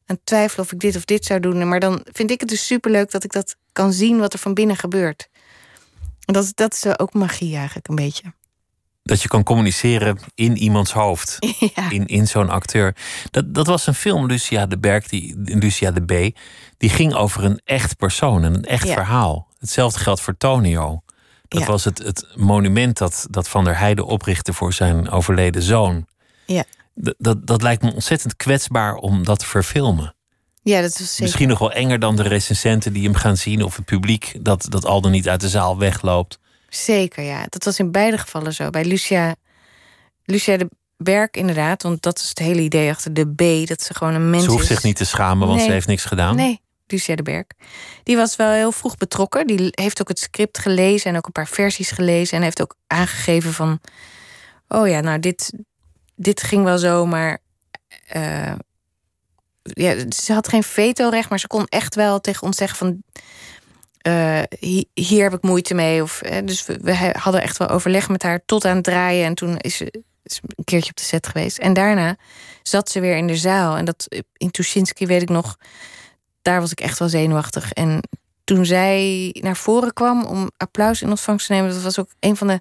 aan het twijfelen of ik dit of dit zou doen. Maar dan vind ik het dus superleuk dat ik dat kan zien wat er van binnen gebeurt. En dat, dat is ook magie eigenlijk een beetje.
Dat je kan communiceren in iemands hoofd.
Ja.
In, in zo'n acteur. Dat, dat was een film, Lucia de Berg, die, Lucia de B. Die ging over een echt persoon en een echt
Ja.
verhaal. Hetzelfde geldt voor Tonio. Dat
Ja.
was het, het monument dat, dat Van der Heijden oprichtte voor zijn overleden zoon.
Ja.
Dat, dat lijkt me ontzettend kwetsbaar om dat te verfilmen.
Ja, dat zeker.
Misschien nog wel enger dan de recensenten die hem gaan zien... of het publiek dat, dat al dan niet uit de zaal wegloopt.
Zeker, ja. Dat was in beide gevallen zo. Bij Lucia, Lucia de Berg inderdaad, want dat is het hele idee achter de B, dat ze gewoon een mens
Ze hoeft
is.
zich niet te schamen, want
Nee.
ze heeft niks gedaan.
Nee, Lucia de Berg. Die was wel heel vroeg betrokken. Die heeft ook het script gelezen en ook een paar versies gelezen. En heeft ook aangegeven van... Oh ja, nou, dit, dit ging wel zo, maar... eh, ja, ze had geen vetorecht, maar ze kon echt wel tegen ons zeggen van... eh, hi- hier heb ik moeite mee. Of, eh, dus we, hadden echt wel overleg met haar tot aan het draaien. En toen is ze, een keertje op de set geweest. En daarna zat ze weer in de zaal. En dat in Tuschinski weet ik nog daar was ik echt wel zenuwachtig. En toen zij naar voren kwam om applaus in ontvangst te nemen, dat was ook een van de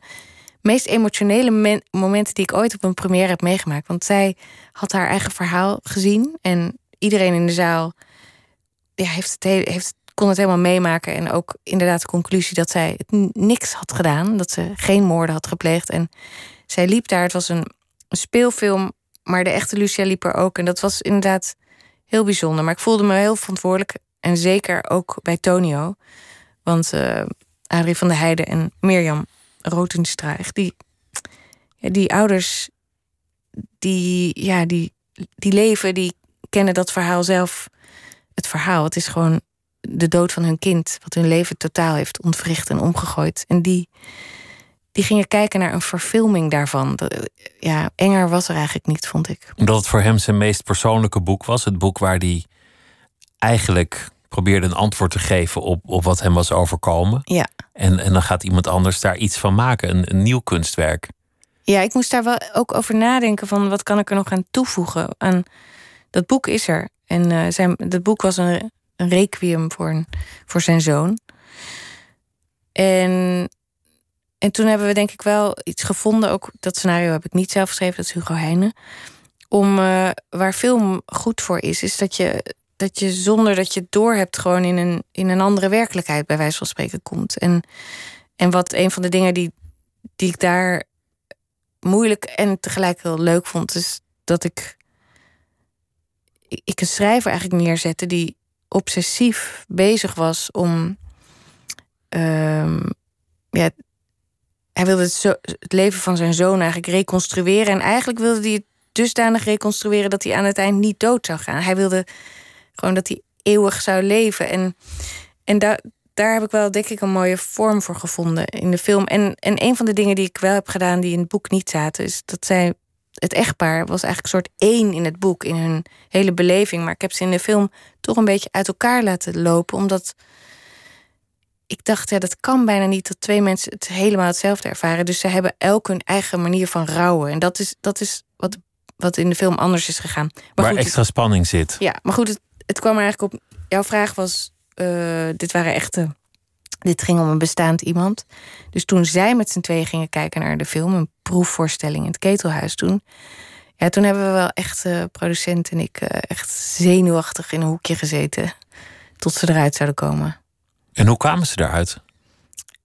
meest emotionele men- momenten die ik ooit op een première heb meegemaakt. Want zij had haar eigen verhaal gezien en iedereen in de zaal ja, heeft het, he- heeft, kon het helemaal meemaken. En ook inderdaad de conclusie dat zij het niks had gedaan, dat ze geen moorden had gepleegd. En zij liep daar, het was een, speelfilm, maar de echte Lucia liep er ook. En dat was inderdaad heel bijzonder. Maar ik voelde me heel verantwoordelijk. En zeker ook bij Tonio. Want eh Adrie van der Heijden en Mirjam Rotenstraag... die, ja, die ouders, die, ja, die, die leven, die kennen dat verhaal zelf. Het verhaal, het is gewoon de dood van hun kind... wat hun leven totaal heeft ontwricht en omgegooid. En die, die gingen kijken naar een verfilming daarvan. Ja, enger was er eigenlijk niet, vond ik.
Omdat het voor hem zijn meest persoonlijke boek was. Het boek waar hij eigenlijk probeerde een antwoord te geven op, op wat hem was overkomen.
Ja.
En, en dan gaat iemand anders daar iets van maken, een, een nieuw kunstwerk.
Ja, ik moest daar wel ook over nadenken van wat kan ik er nog aan toevoegen. Aan dat boek is er. En eh, zijn, dat boek was een, een requiem voor, een, voor zijn zoon. En, en toen hebben we denk ik wel iets gevonden. Ook dat scenario heb ik niet zelf geschreven, dat is Hugo Heijnen. Om eh, waar film goed voor is, is dat je, dat je zonder dat je het doorhebt, gewoon in een, in een andere werkelijkheid, bij wijze van spreken, komt. En, en wat een van de dingen die, die ik daar moeilijk en tegelijk heel leuk vond, is dat ik. ik een schrijver eigenlijk neerzette die obsessief bezig was om. ehm, ja, hij wilde het, het leven van zijn zoon eigenlijk reconstrueren. En eigenlijk wilde hij het dusdanig reconstrueren dat hij aan het eind niet dood zou gaan. Hij wilde gewoon dat hij eeuwig zou leven. En, en daar, daar heb ik wel, denk ik, een mooie vorm voor gevonden in de film. En, en een van de dingen die ik wel heb gedaan die in het boek niet zaten, is dat zij. Het echtpaar was eigenlijk een soort één in het boek, in hun hele beleving. Maar ik heb ze in de film toch een beetje uit elkaar laten lopen, omdat ik dacht, ja, dat kan bijna niet dat twee mensen het helemaal hetzelfde ervaren. Dus ze hebben elk hun eigen manier van rouwen. En dat is, dat is wat, wat in de film anders is gegaan. Maar
Waar
goed,
extra spanning zit.
ja, maar goed, het, het kwam er eigenlijk op. Jouw vraag was: eh, dit waren echte. Dit ging om een bestaand iemand. Dus toen zij met z'n tweeën gingen kijken naar de film, een proefvoorstelling in het Ketelhuis toen. Ja, toen hebben we wel echt, eh, producent en ik, eh, echt zenuwachtig in een hoekje gezeten. Tot ze eruit zouden komen.
En hoe kwamen ze eruit?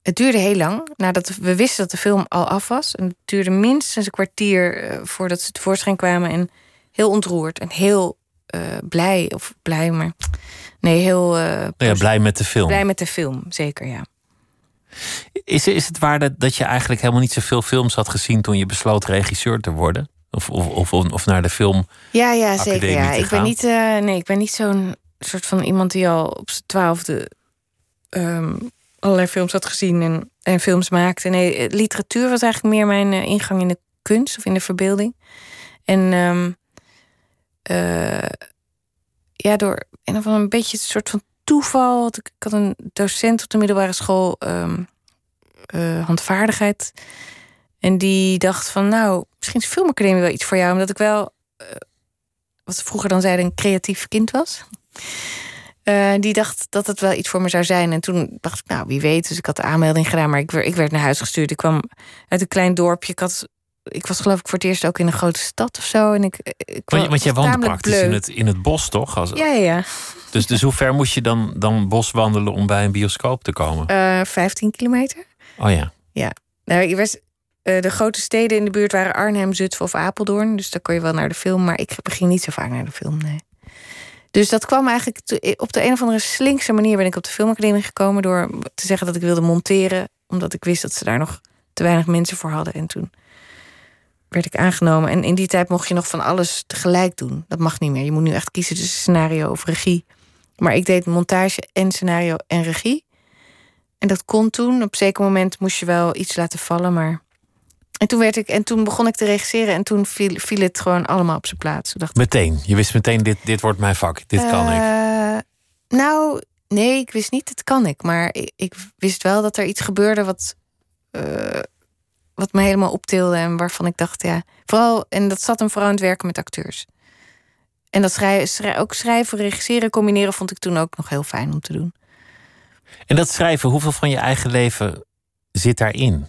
Het duurde heel lang. Nadat we wisten dat de film al af was. En het duurde minstens een kwartier eh, voordat ze tevoorschijn kwamen. En heel ontroerd en heel blij. Of blij, maar. Nee, heel. eh,
Nou ja, blij met de film.
blij met de film, zeker, ja.
Is, is het waar dat, dat je eigenlijk helemaal niet zoveel films had gezien toen je besloot regisseur te worden? Of, of, of, of naar de film?
Ja, ja, zeker. Ja. Ik ben niet, eh, nee, ik ben niet zo'n soort van iemand die al op zijn twaalfde ehm, allerlei films had gezien en, en films maakte. Nee, eh, literatuur was eigenlijk meer mijn eh, ingang in de kunst of in de verbeelding. En ehm, eh, ja, door een of een beetje een soort van toeval. Ik, ik had een docent op de middelbare school ehm, eh, handvaardigheid. En die dacht van, nou, misschien is filmacademie wel iets voor jou. Omdat ik wel, eh, wat vroeger dan zeiden, een creatief kind was. Die dacht dat het wel iets voor me zou zijn. En toen dacht ik, nou, wie weet. Dus ik had de aanmelding gedaan, maar ik ik werd naar huis gestuurd. Ik kwam uit een klein dorpje. Ik, had, ik was geloof ik voor het eerst ook in een grote stad of zo. En ik, ik
Want, want jij in het, in het bos, toch? Als,
Ja, ja, ja.
dus, dus hoe ver moest je dan, dan bos wandelen om bij een bioscoop te komen?
Eh, 15 kilometer.
Oh ja.
Nou, ik was, eh, de grote steden in de buurt waren Arnhem, Zutphen of Apeldoorn. Dus daar kon je wel naar de film. Maar ik ging niet zo vaak naar de film, nee. Dus dat kwam eigenlijk te- op de een of andere slinkse manier ben ik op de filmacademie gekomen door te zeggen dat ik wilde monteren, omdat ik wist dat ze daar nog te weinig mensen voor hadden. En toen werd ik aangenomen. En in die tijd mocht je nog van alles tegelijk doen. Dat mag niet meer. Je moet nu echt kiezen tussen scenario of regie. Maar ik deed montage en scenario en regie. En dat kon toen. Op een zeker moment moest je wel iets laten vallen, maar. En toen, werd ik, en toen begon ik te regisseren en toen viel, viel het gewoon allemaal op zijn plaats. Toen dacht
Meteen. Je wist meteen, dit, dit wordt mijn vak. Dit kan ik.
eh, Nou, nee, ik wist niet, het kan ik. Maar ik, ik wist wel dat er iets gebeurde wat, eh, wat me helemaal optilde. En waarvan ik dacht, ja, vooral, en dat zat hem vooral in het werken met acteurs. En dat schrijven, schrij- ook schrijven, regisseren, combineren vond ik toen ook nog heel fijn om te doen.
En dat schrijven, hoeveel van je eigen leven zit daarin? Hoe-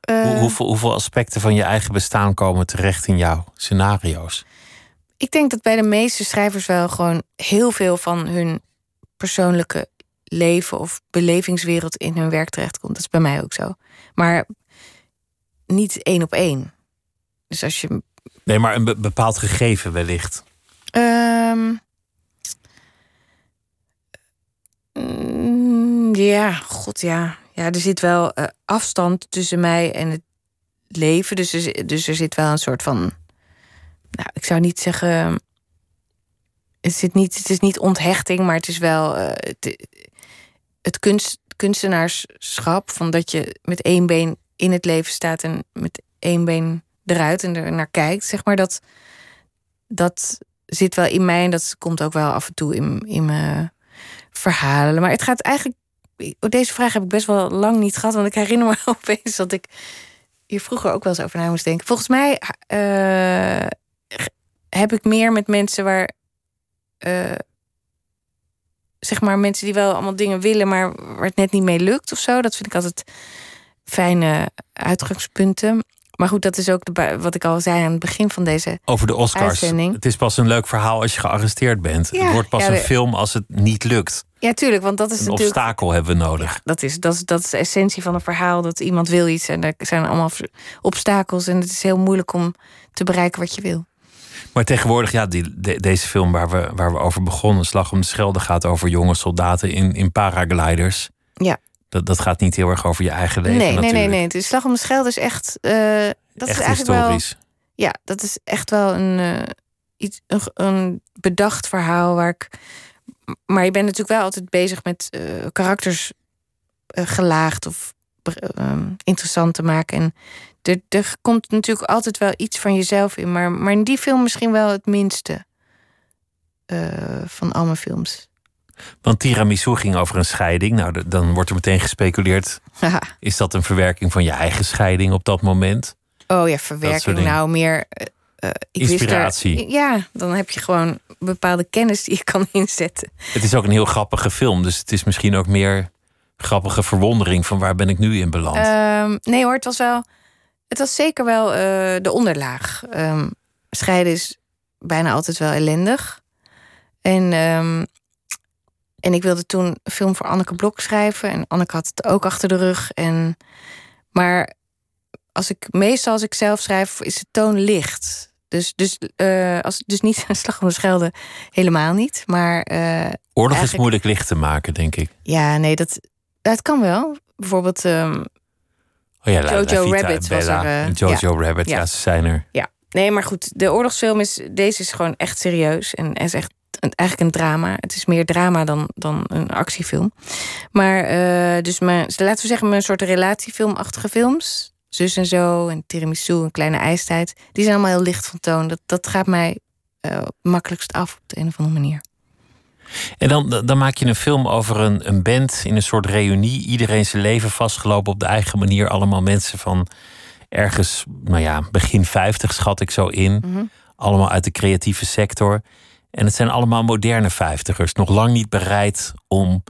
Eh,
hoeveel, hoeveel aspecten van je eigen bestaan komen terecht in jouw scenario's?
Ik denk dat bij de meeste schrijvers wel gewoon heel veel van hun persoonlijke leven of belevingswereld in hun werk terechtkomt. Dat is bij mij ook zo. Maar niet één op één. Dus als je.
Nee, maar een be- bepaald gegeven wellicht.
ehm, mm, ja, god ja. Ja, er zit wel eh, afstand tussen mij en het leven. Dus er, dus er zit wel een soort van. Nou, ik zou niet zeggen. Het, zit niet, het is niet onthechting, maar het is wel eh, het, het kunst, kunstenaarschap. Van dat je met één been in het leven staat en met één been eruit en er naar kijkt. Zeg maar dat, dat zit wel in mij en dat komt ook wel af en toe in, in mijn verhalen. Maar het gaat eigenlijk. Deze vraag heb ik best wel lang niet gehad, want ik herinner me opeens dat ik hier vroeger ook wel eens over na moest denken. Volgens mij eh, heb ik meer met mensen waar. eh, zeg maar mensen die wel allemaal dingen willen, maar waar het net niet mee lukt of zo. Dat vind ik altijd fijne uitgangspunten. Maar goed, dat is ook de, wat ik al zei aan het begin van deze.
Over de Oscars.
Uitzending.
Het is pas een leuk verhaal als je gearresteerd bent.
Ja,
het wordt pas
ja,
een film als het niet lukt.
Ja, tuurlijk, want dat is
Een
natuurlijk.
obstakel hebben we nodig.
Ja, dat is, dat, is, dat is de essentie van een verhaal. Dat iemand wil iets en er zijn allemaal obstakels. En het is heel moeilijk om te bereiken wat je wil.
Maar tegenwoordig, ja, die, de- deze film waar we, waar we over begonnen, Slag om de Schelde, gaat over jonge soldaten in, in paragliders.
Ja.
Dat, dat gaat niet heel erg over je eigen leven.
nee, nee, nee,
natuurlijk.
nee. De Slag om de Schelde is echt. eh, dat
Echt
is eigenlijk wel.
historisch.
Ja, dat is echt wel een, eh, iets, een, een bedacht verhaal waar ik. Maar je bent natuurlijk wel altijd bezig met eh, karakters gelaagd of ehm, interessant te maken. En er, er komt natuurlijk altijd wel iets van jezelf in. Maar, maar in die film misschien wel het minste van al mijn films.
Want Tiramisu ging over een scheiding. Nou, dan wordt er meteen gespeculeerd. Is dat een verwerking van je eigen scheiding op dat moment?
Oh ja, verwerking. Nou, meer. eh, eh, ik er-
Inspiratie.
ja, dan heb je gewoon bepaalde kennis die je kan inzetten.
Het is ook een heel grappige film. Dus het is misschien ook meer grappige verwondering van waar ben ik nu in beland.
Ehm, nee hoor, het was wel. Het was zeker wel eh, de onderlaag. Ehm, scheiden is bijna altijd wel ellendig. En, ehm, en ik wilde toen een film voor Anneke Blok schrijven. En Anneke had het ook achter de rug. En, maar als ik, meestal als ik zelf schrijf, is de toon licht. Dus, dus, eh, als, dus niet een slag om de schelde, helemaal niet. Maar eh,
Oorlog is moeilijk licht te maken, denk ik.
ja, nee, dat, dat kan wel. Bijvoorbeeld ehm,
Oh ja,
Jojo
Vita
Rabbit
en
was
Bella
er, eh,
en Jojo Rabbit, ja.
Ja.
ze zijn er.
Ja, nee, maar goed, de oorlogsfilm is. Deze is gewoon echt serieus. En is echt eigenlijk een drama. Het is meer drama dan, dan een actiefilm. Maar eh, dus mijn, laten we zeggen, mijn soort relatiefilmachtige films. Zus en zo en Tiramisu, een kleine ijstijd. Die zijn allemaal heel licht van toon. Dat, dat gaat mij eh, makkelijkst af op de een of andere manier.
En dan, dan maak je een film over een, een band in een soort reunie. Iedereen zijn leven vastgelopen op de eigen manier. Allemaal mensen van ergens, nou ja, begin 50 schat ik zo in.
Mhm.
Allemaal uit de creatieve sector. En het zijn allemaal moderne vijftigers. Nog lang niet bereid om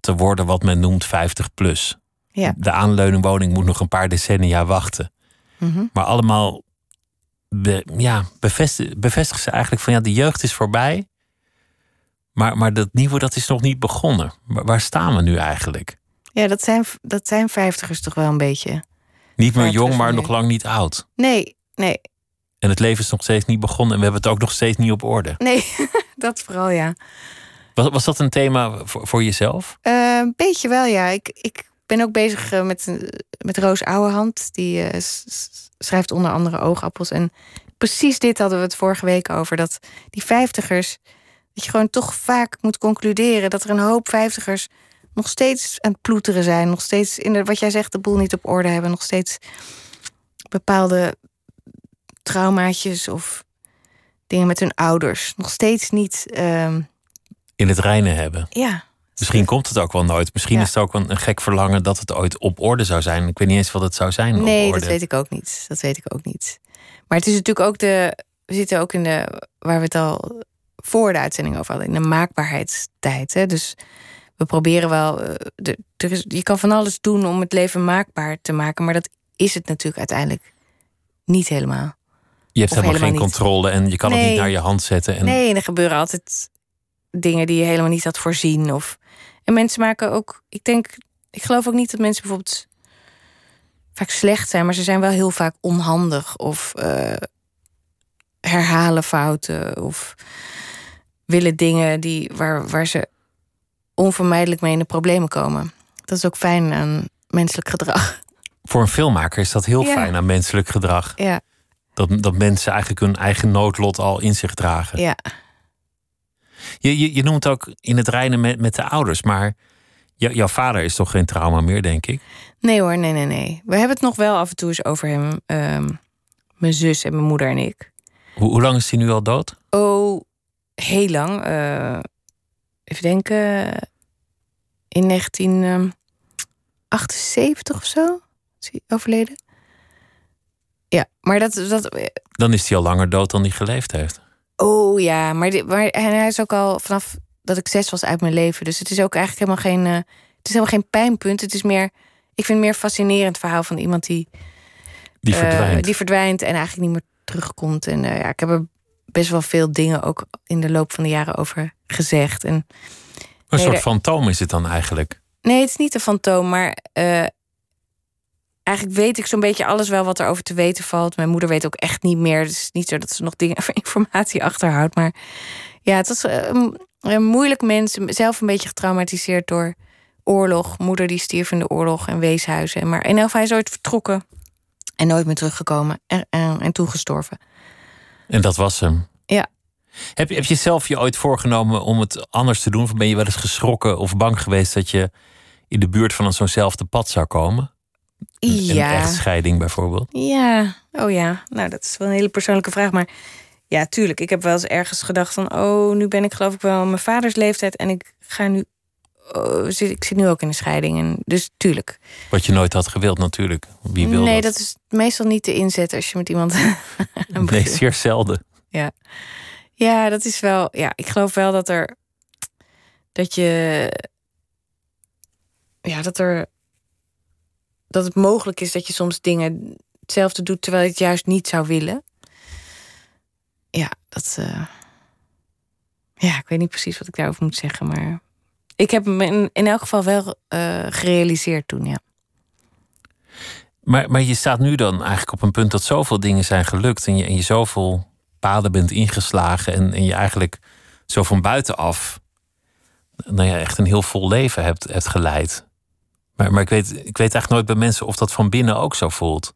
te worden wat men noemt 50 plus.
Ja.
De aanleuningwoning moet nog een paar decennia wachten.
Mhm.
Maar allemaal be- ja, bevestigen, bevestigen ze eigenlijk van ja, de jeugd is voorbij. Maar, maar dat nieuwe dat is nog niet begonnen. Waar, waar staan we nu eigenlijk?
Ja, dat zijn, dat zijn vijftigers toch wel een beetje.
Niet meer jong, maar nog lang niet oud.
Nee, nee,
En het leven is nog steeds niet begonnen en we hebben het ook nog steeds niet op orde.
nee. dat vooral, ja.
Was, was dat een thema voor, voor jezelf?
Eh, Een beetje wel, ja. Ik, ik ben ook bezig eh, met, met Roos Ouwehand. Die eh, schrijft onder andere Oogappels. En precies dit hadden we het vorige week over. Dat die vijftigers, dat je gewoon toch vaak moet concluderen... dat er een hoop vijftigers nog steeds aan het ploeteren zijn. Nog steeds, in de, wat jij zegt, de boel niet op orde hebben. Nog steeds bepaalde traumaatjes of dingen met hun ouders. Nog steeds niet, ehm,
In het reinen hebben.
ja...
Misschien komt het ook wel nooit. Misschien
Ja.
is het ook een, een gek verlangen dat het ooit op orde zou zijn. Ik weet niet eens wat het zou zijn.
Nee,
op orde.
dat weet ik ook niet. Dat weet ik ook niet. Maar het is natuurlijk ook de. We zitten ook in de. waar we het al voor de uitzending over hadden. in de maakbaarheidstijd. Hè? Dus we proberen wel. eh, de, er is, je kan van alles doen om het leven maakbaar te maken. Maar dat is het natuurlijk uiteindelijk niet helemaal.
Je hebt helemaal geen
niet.
controle en je kan het niet naar je hand zetten. En
Nee, er gebeuren altijd dingen die je helemaal niet had voorzien. Of, en mensen maken ook. Ik denk. Ik geloof ook niet dat mensen bijvoorbeeld vaak slecht zijn, maar ze zijn wel heel vaak onhandig of eh, herhalen fouten of willen dingen die, waar, waar ze onvermijdelijk mee in de problemen komen. Dat is ook fijn aan menselijk gedrag.
voor een filmmaker is dat heel
Ja.
fijn aan menselijk gedrag.
Ja,
Dat, dat mensen eigenlijk hun eigen noodlot al in zich dragen.
ja.
Je, je, je noemt ook in het reinen met, met de ouders, maar jou- jouw vader is toch geen trauma meer, denk ik?
Nee hoor, nee, nee, nee. We hebben het nog wel af en toe eens over hem. ehm, mijn zus en mijn moeder en ik.
Hoe, hoe lang is hij nu al dood?
Oh, heel lang. eh, even denken. In 1978 of zo is hij overleden. Ja, maar dat, dat.
Dan is hij al langer dood dan hij geleefd heeft.
Oh ja, maar, dit, maar en hij is ook al vanaf dat ik zes was uit mijn leven. Dus het is ook eigenlijk helemaal geen. eh, het is helemaal geen pijnpunt. Het is meer. Ik vind het meer fascinerend verhaal van iemand die
Die
eh,
verdwijnt.
die verdwijnt en eigenlijk niet meer terugkomt. En eh, ja, ik heb er best wel veel dingen ook in de loop van de jaren over gezegd. En
een
nee,
soort
er-
fantoom is het dan eigenlijk.
nee, het is niet een fantoom, maar eh, eigenlijk weet ik zo'n beetje alles wel wat er over te weten valt. Mijn moeder weet ook echt niet meer. Het is niet zo dat ze nog dingen informatie achterhoudt. Maar ja, het was eh, een, een moeilijk mens. Zelf een beetje getraumatiseerd door oorlog. Moeder die stierf in de oorlog en weeshuizen. Maar in elk hij is ooit vertrokken. En nooit meer teruggekomen. En, en, en toegestorven.
En dat was hem.
Ja.
Heb je, heb je zelf je ooit voorgenomen om het anders te doen? Of ben je wel eens geschrokken of bang geweest dat je in de buurt van zo'nzelfde pad zou komen? Een,
ja.
een echtscheiding bijvoorbeeld?
Ja, oh ja. Nou, dat is wel een hele persoonlijke vraag. Maar ja, tuurlijk. Ik heb wel eens ergens gedacht van... oh, nu ben ik geloof ik wel mijn vaders leeftijd... en ik ga nu... Oh, zit, ik zit nu ook in een scheiding. En dus tuurlijk.
Wat je nooit had gewild natuurlijk. Wie wil
nee,
dat?
dat is meestal niet te inzetten als je met iemand...
nee, zeer zelden.
Ja. ja, dat is wel... Ja, ik geloof wel dat er... dat je... Ja, dat er... dat het mogelijk is dat je soms dingen hetzelfde doet... terwijl je het juist niet zou willen. Ja, dat... eh, Ja, ik weet niet precies wat ik daarover moet zeggen, maar... Ik heb in, in elk geval wel eh, gerealiseerd toen, ja.
Maar, maar je staat nu dan eigenlijk op een punt dat zoveel dingen zijn gelukt. En je, en je zoveel paden bent ingeslagen. En, en je eigenlijk zo van buitenaf. Nou ja, echt een heel vol leven hebt, hebt geleid. Maar, maar ik, weet, ik weet eigenlijk nooit bij mensen of dat van binnen ook zo voelt.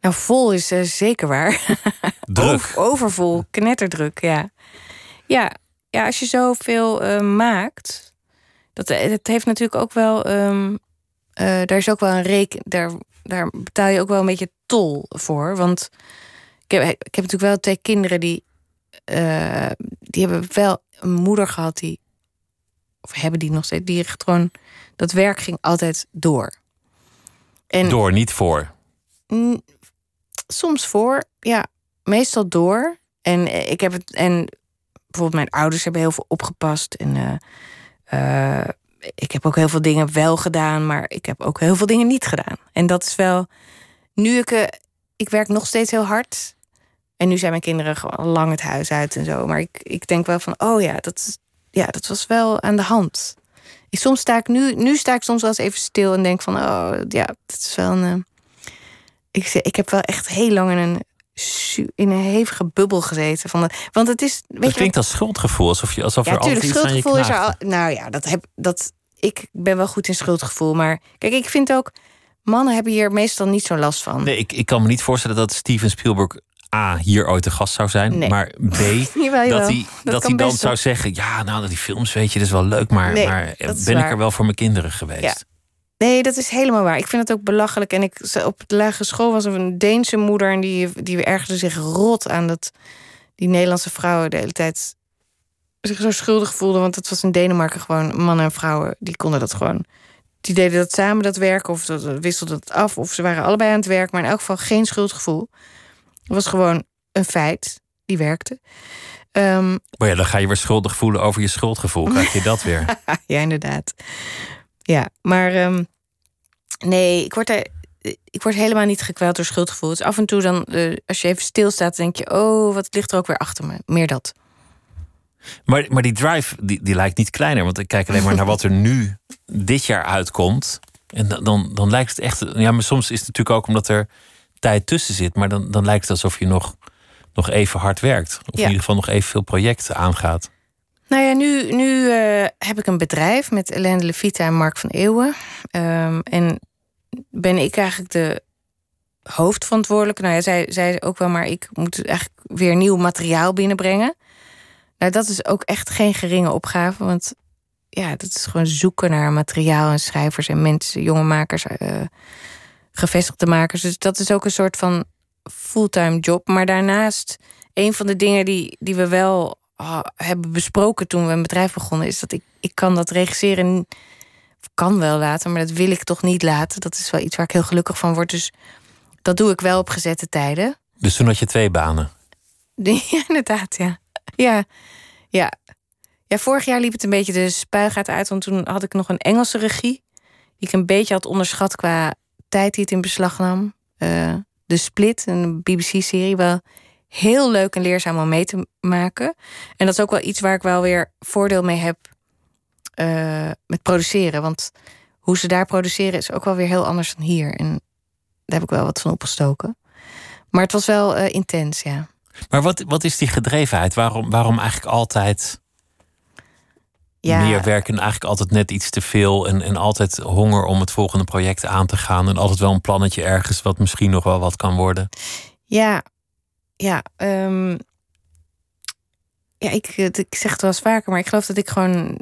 Nou, vol is eh, zeker waar.
Druk.
Over- overvol, knetterdruk, ja. Ja, ja als je zoveel eh, maakt... Dat, eh, dat heeft natuurlijk ook wel... ehm, eh, daar is ook wel een reken... Daar, daar betaal je ook wel een beetje tol voor. Want ik heb, ik heb natuurlijk wel twee kinderen die... die hebben wel een moeder gehad die... Of hebben die nog steeds... Die echt gewoon... Dat werk ging altijd door. En
Door, niet voor.
Soms voor, ja, meestal door. En eh, ik heb het, en bijvoorbeeld mijn ouders hebben heel veel opgepast. En eh, eh, ik heb ook heel veel dingen wel gedaan, maar ik heb ook heel veel dingen niet gedaan. En dat is wel, nu ik, ik werk nog steeds heel hard. En nu zijn mijn kinderen gewoon lang het huis uit en zo. Maar ik, ik denk wel van, oh ja, dat, ja, dat was wel aan de hand. Ik, soms sta ik nu, nu sta ik soms wel eens even stil en denk van, oh ja, dat is wel een. eh, ik, zeg- ik heb wel echt heel lang in een, in een hevige bubbel gezeten. Van de, want het is. Weet
Dat
je,
klinkt als schuldgevoel. Alsof, je, alsof
ja,
er altijd
tuurlijk,
je
schuldgevoel is er al. Nou ja, dat heb dat. Ik ben wel goed in schuldgevoel. Maar kijk, ik vind ook. Mannen hebben hier meestal niet zo last van.
Nee, ik, ik kan me niet voorstellen dat Steven Spielberg A. hier ooit de gast zou zijn.
Nee.
Maar B.
Jawel,
dat hij,
Dat
hij dan zou zeggen: Ja, nou, die films, weet je, dat is wel leuk. Maar,
Nee,
maar ben ik er wel voor mijn kinderen geweest?
Ja. Nee, dat is helemaal waar. Ik vind het ook belachelijk. En ik, op de lagere school was er een Deense moeder... en die, die ergerde zich rot aan dat die Nederlandse vrouwen... de hele tijd zich zo schuldig voelden. Want het was in Denemarken gewoon mannen en vrouwen... die konden dat gewoon... Die deden dat samen, dat werk, of dat wisselden het af... of ze waren allebei aan het werk, maar in elk geval geen schuldgevoel. Het was gewoon een feit, die werkte. Ehm,
Maar ja, dan ga je weer schuldig voelen over je schuldgevoel. Krijg je dat weer?
ja, inderdaad. Ja, maar ehm, nee, ik word, er, ik word helemaal niet gekweld door schuldgevoel. Het is af en toe dan, eh, als je even stilstaat, denk je... oh, wat ligt er ook weer achter me. Meer dat.
Maar, maar die drive, die, die lijkt niet kleiner. Want ik kijk alleen maar naar wat er nu dit jaar uitkomt. En dan, dan, dan lijkt het echt... Ja, maar soms is het natuurlijk ook omdat er tijd tussen zit. Maar dan, dan lijkt het alsof je nog, nog even hard werkt. Of in ieder geval nog even veel projecten aangaat.
Nou ja, nu, nu eh, heb ik een bedrijf met Helene Levita en Mark van Eeuwen. Ehm, en ben ik eigenlijk de hoofdverantwoordelijke. Nou ja, zij, zij ook wel, maar ik moet eigenlijk weer nieuw materiaal binnenbrengen. Nou, dat is ook echt geen geringe opgave. Want ja, dat is gewoon zoeken naar materiaal en schrijvers en mensen, jonge makers, eh, gevestigde makers. Dus dat is ook een soort van fulltime job. Maar daarnaast, een van de dingen die, die we wel ah, hebben besproken toen we een bedrijf begonnen, is dat ik, ik kan dat regisseren. Kan wel laten, maar dat wil ik toch niet laten. Dat is wel iets waar ik heel gelukkig van word. Dus dat doe ik wel op gezette tijden.
Dus toen had je twee banen.
Ja, inderdaad, ja. Ja, ja. Ja, vorig jaar liep het een beetje de spuigaat uit. Want toen had ik nog een Engelse regie. Die ik een beetje had onderschat qua tijd die het in beslag nam. Eh, de Split, een BBC-serie. Wel heel leuk en leerzaam om mee te maken. En dat is ook wel iets waar ik wel weer voordeel mee heb eh, met produceren. Want hoe ze daar produceren is ook wel weer heel anders dan hier. En daar heb ik wel wat van opgestoken. Maar het was wel uh, intens, ja.
Maar wat, wat is die gedrevenheid? Waarom, waarom eigenlijk altijd ja. meer werken en eigenlijk altijd net iets te veel. En, en altijd honger om het volgende project aan te gaan. En altijd wel een plannetje ergens wat misschien nog wel wat kan worden.
Ja, ja. Um, ja, ik, ik zeg het wel eens vaker, maar ik geloof dat ik gewoon.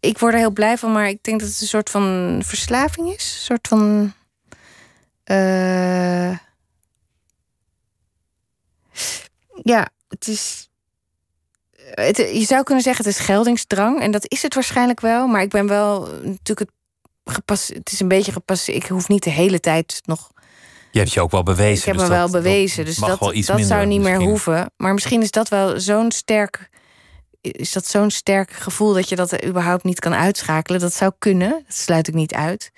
Ik word er heel blij van, maar ik denk dat het een soort van verslaving is. Een soort van. Uh, ja, het is het, je zou kunnen zeggen het is geldingsdrang. En dat is het waarschijnlijk wel. Maar ik ben wel natuurlijk het gepas, Het is een beetje gepasseerd. Ik hoef niet de hele tijd nog.
Je hebt je ook wel bewezen.
Ik heb dus me wel bewezen. Dus dat, dat zou niet meer hoeven. Maar misschien is dat wel zo'n sterk. Is dat zo'n sterk gevoel dat je dat überhaupt niet kan uitschakelen? Dat zou kunnen. Dat sluit ik niet uit.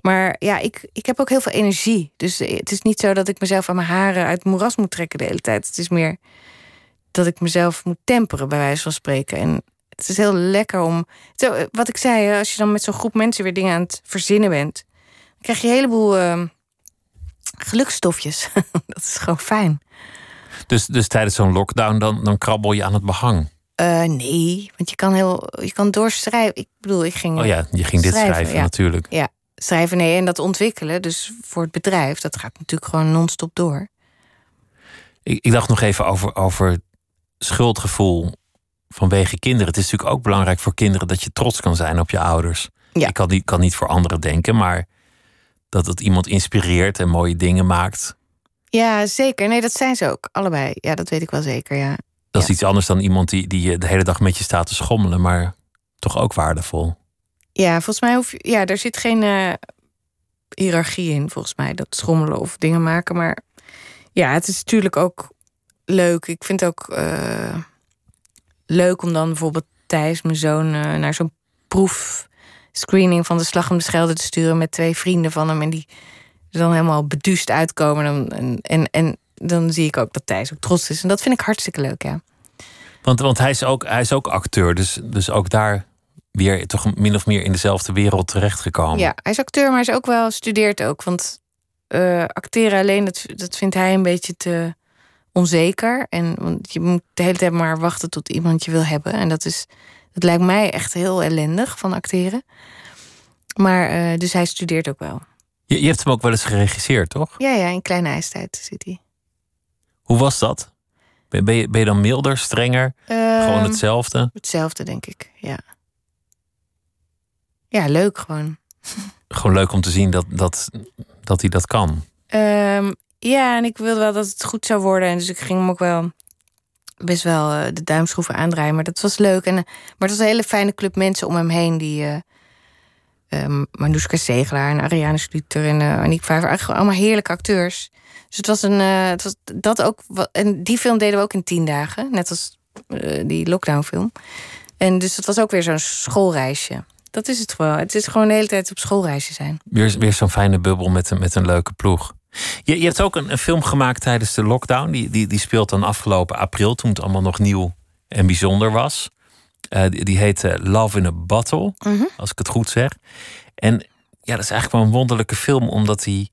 Maar ja, ik, ik heb ook heel veel energie. Dus het is niet zo dat ik mezelf aan mijn haren uit het moeras moet trekken de hele tijd. Het is meer dat ik mezelf moet temperen, bij wijze van spreken. En het is heel lekker om. Zo, wat ik zei, als je dan met zo'n groep mensen weer dingen aan het verzinnen bent, dan krijg je een heleboel uh, gelukstofjes. dat is gewoon fijn.
Dus, dus tijdens zo'n lockdown, dan, dan krabbel je aan het behang?
Uh, nee, want je kan heel, je kan doorschrijven. Ik bedoel, ik ging.
Oh ja, je ging dit schrijven, natuurlijk.
Ja, schrijven, nee, en dat ontwikkelen. Dus voor het bedrijf, dat gaat natuurlijk gewoon non-stop door.
Ik, ik dacht nog even over, over schuldgevoel vanwege kinderen. Het is natuurlijk ook belangrijk voor kinderen dat je trots kan zijn op je ouders. Ja. Ik kan niet, kan niet voor anderen denken, maar dat het iemand inspireert en mooie dingen maakt.
Ja, zeker. Nee, dat zijn ze ook. Allebei. Ja, dat weet ik wel zeker. Ja.
Dat is iets anders dan iemand die, die de hele dag met je staat te schommelen, maar toch ook waardevol.
Ja, volgens mij hoef je. Ja, er zit geen uh, hiërarchie in, volgens mij. Dat schommelen of dingen maken. Maar ja, het is natuurlijk ook leuk. Ik vind het ook uh, leuk om dan bijvoorbeeld Thijs, mijn zoon, uh, naar zo'n proefscreening van de Slag om de Schelde te sturen met twee vrienden van hem. En die dan helemaal beduust uitkomen. En, en, en, en dan zie ik ook dat Thijs ook trots is. En dat vind ik hartstikke leuk, ja.
Want, want hij, is ook, hij is ook acteur, dus, dus ook daar weer toch min of meer in dezelfde wereld terechtgekomen.
Ja, hij is acteur, maar hij is ook wel studeert ook. Want uh, acteren alleen, dat, dat vindt hij een beetje te onzeker. En want je moet de hele tijd maar wachten tot iemand je wil hebben. En dat is, dat lijkt mij echt heel ellendig van acteren. Maar uh, dus hij studeert ook wel.
Je, je, hebt hem ook wel eens geregisseerd, toch?
Ja, ja, in Kleine IJstijd zit hij.
Hoe was dat? Ben, ben, je, ben je dan milder, strenger? Uh, gewoon hetzelfde?
Hetzelfde, denk ik, ja. Ja, leuk gewoon.
Gewoon leuk om te zien dat, dat, dat hij dat kan.
Um, ja, en ik wilde wel dat het goed zou worden. En dus ik ging hem ook wel best wel uh, de duimschroeven aandraaien. Maar dat was leuk. En, uh, maar het was een hele fijne club mensen om hem heen. Die uh, Manouska Zegelaar en Ariane Sluter en uh, Aniek Vijver. Eigenlijk allemaal heerlijke acteurs. Dus het was een... het was dat ook, en die film deden we ook in tien dagen. Net als die lockdownfilm. En dus het was ook weer zo'n schoolreisje. Dat is het wel. Het is gewoon de hele tijd op schoolreisje zijn.
Weer, weer zo'n fijne bubbel met, een, met een leuke ploeg. Je, je hebt ook een, een, film gemaakt tijdens de lockdown. Die, die, die speelt dan afgelopen april, toen het allemaal nog nieuw en bijzonder was. Uh, die, die heet Love in a Bottle,
Mhm.
als ik het goed zeg. En ja, dat is eigenlijk wel een wonderlijke film, omdat hij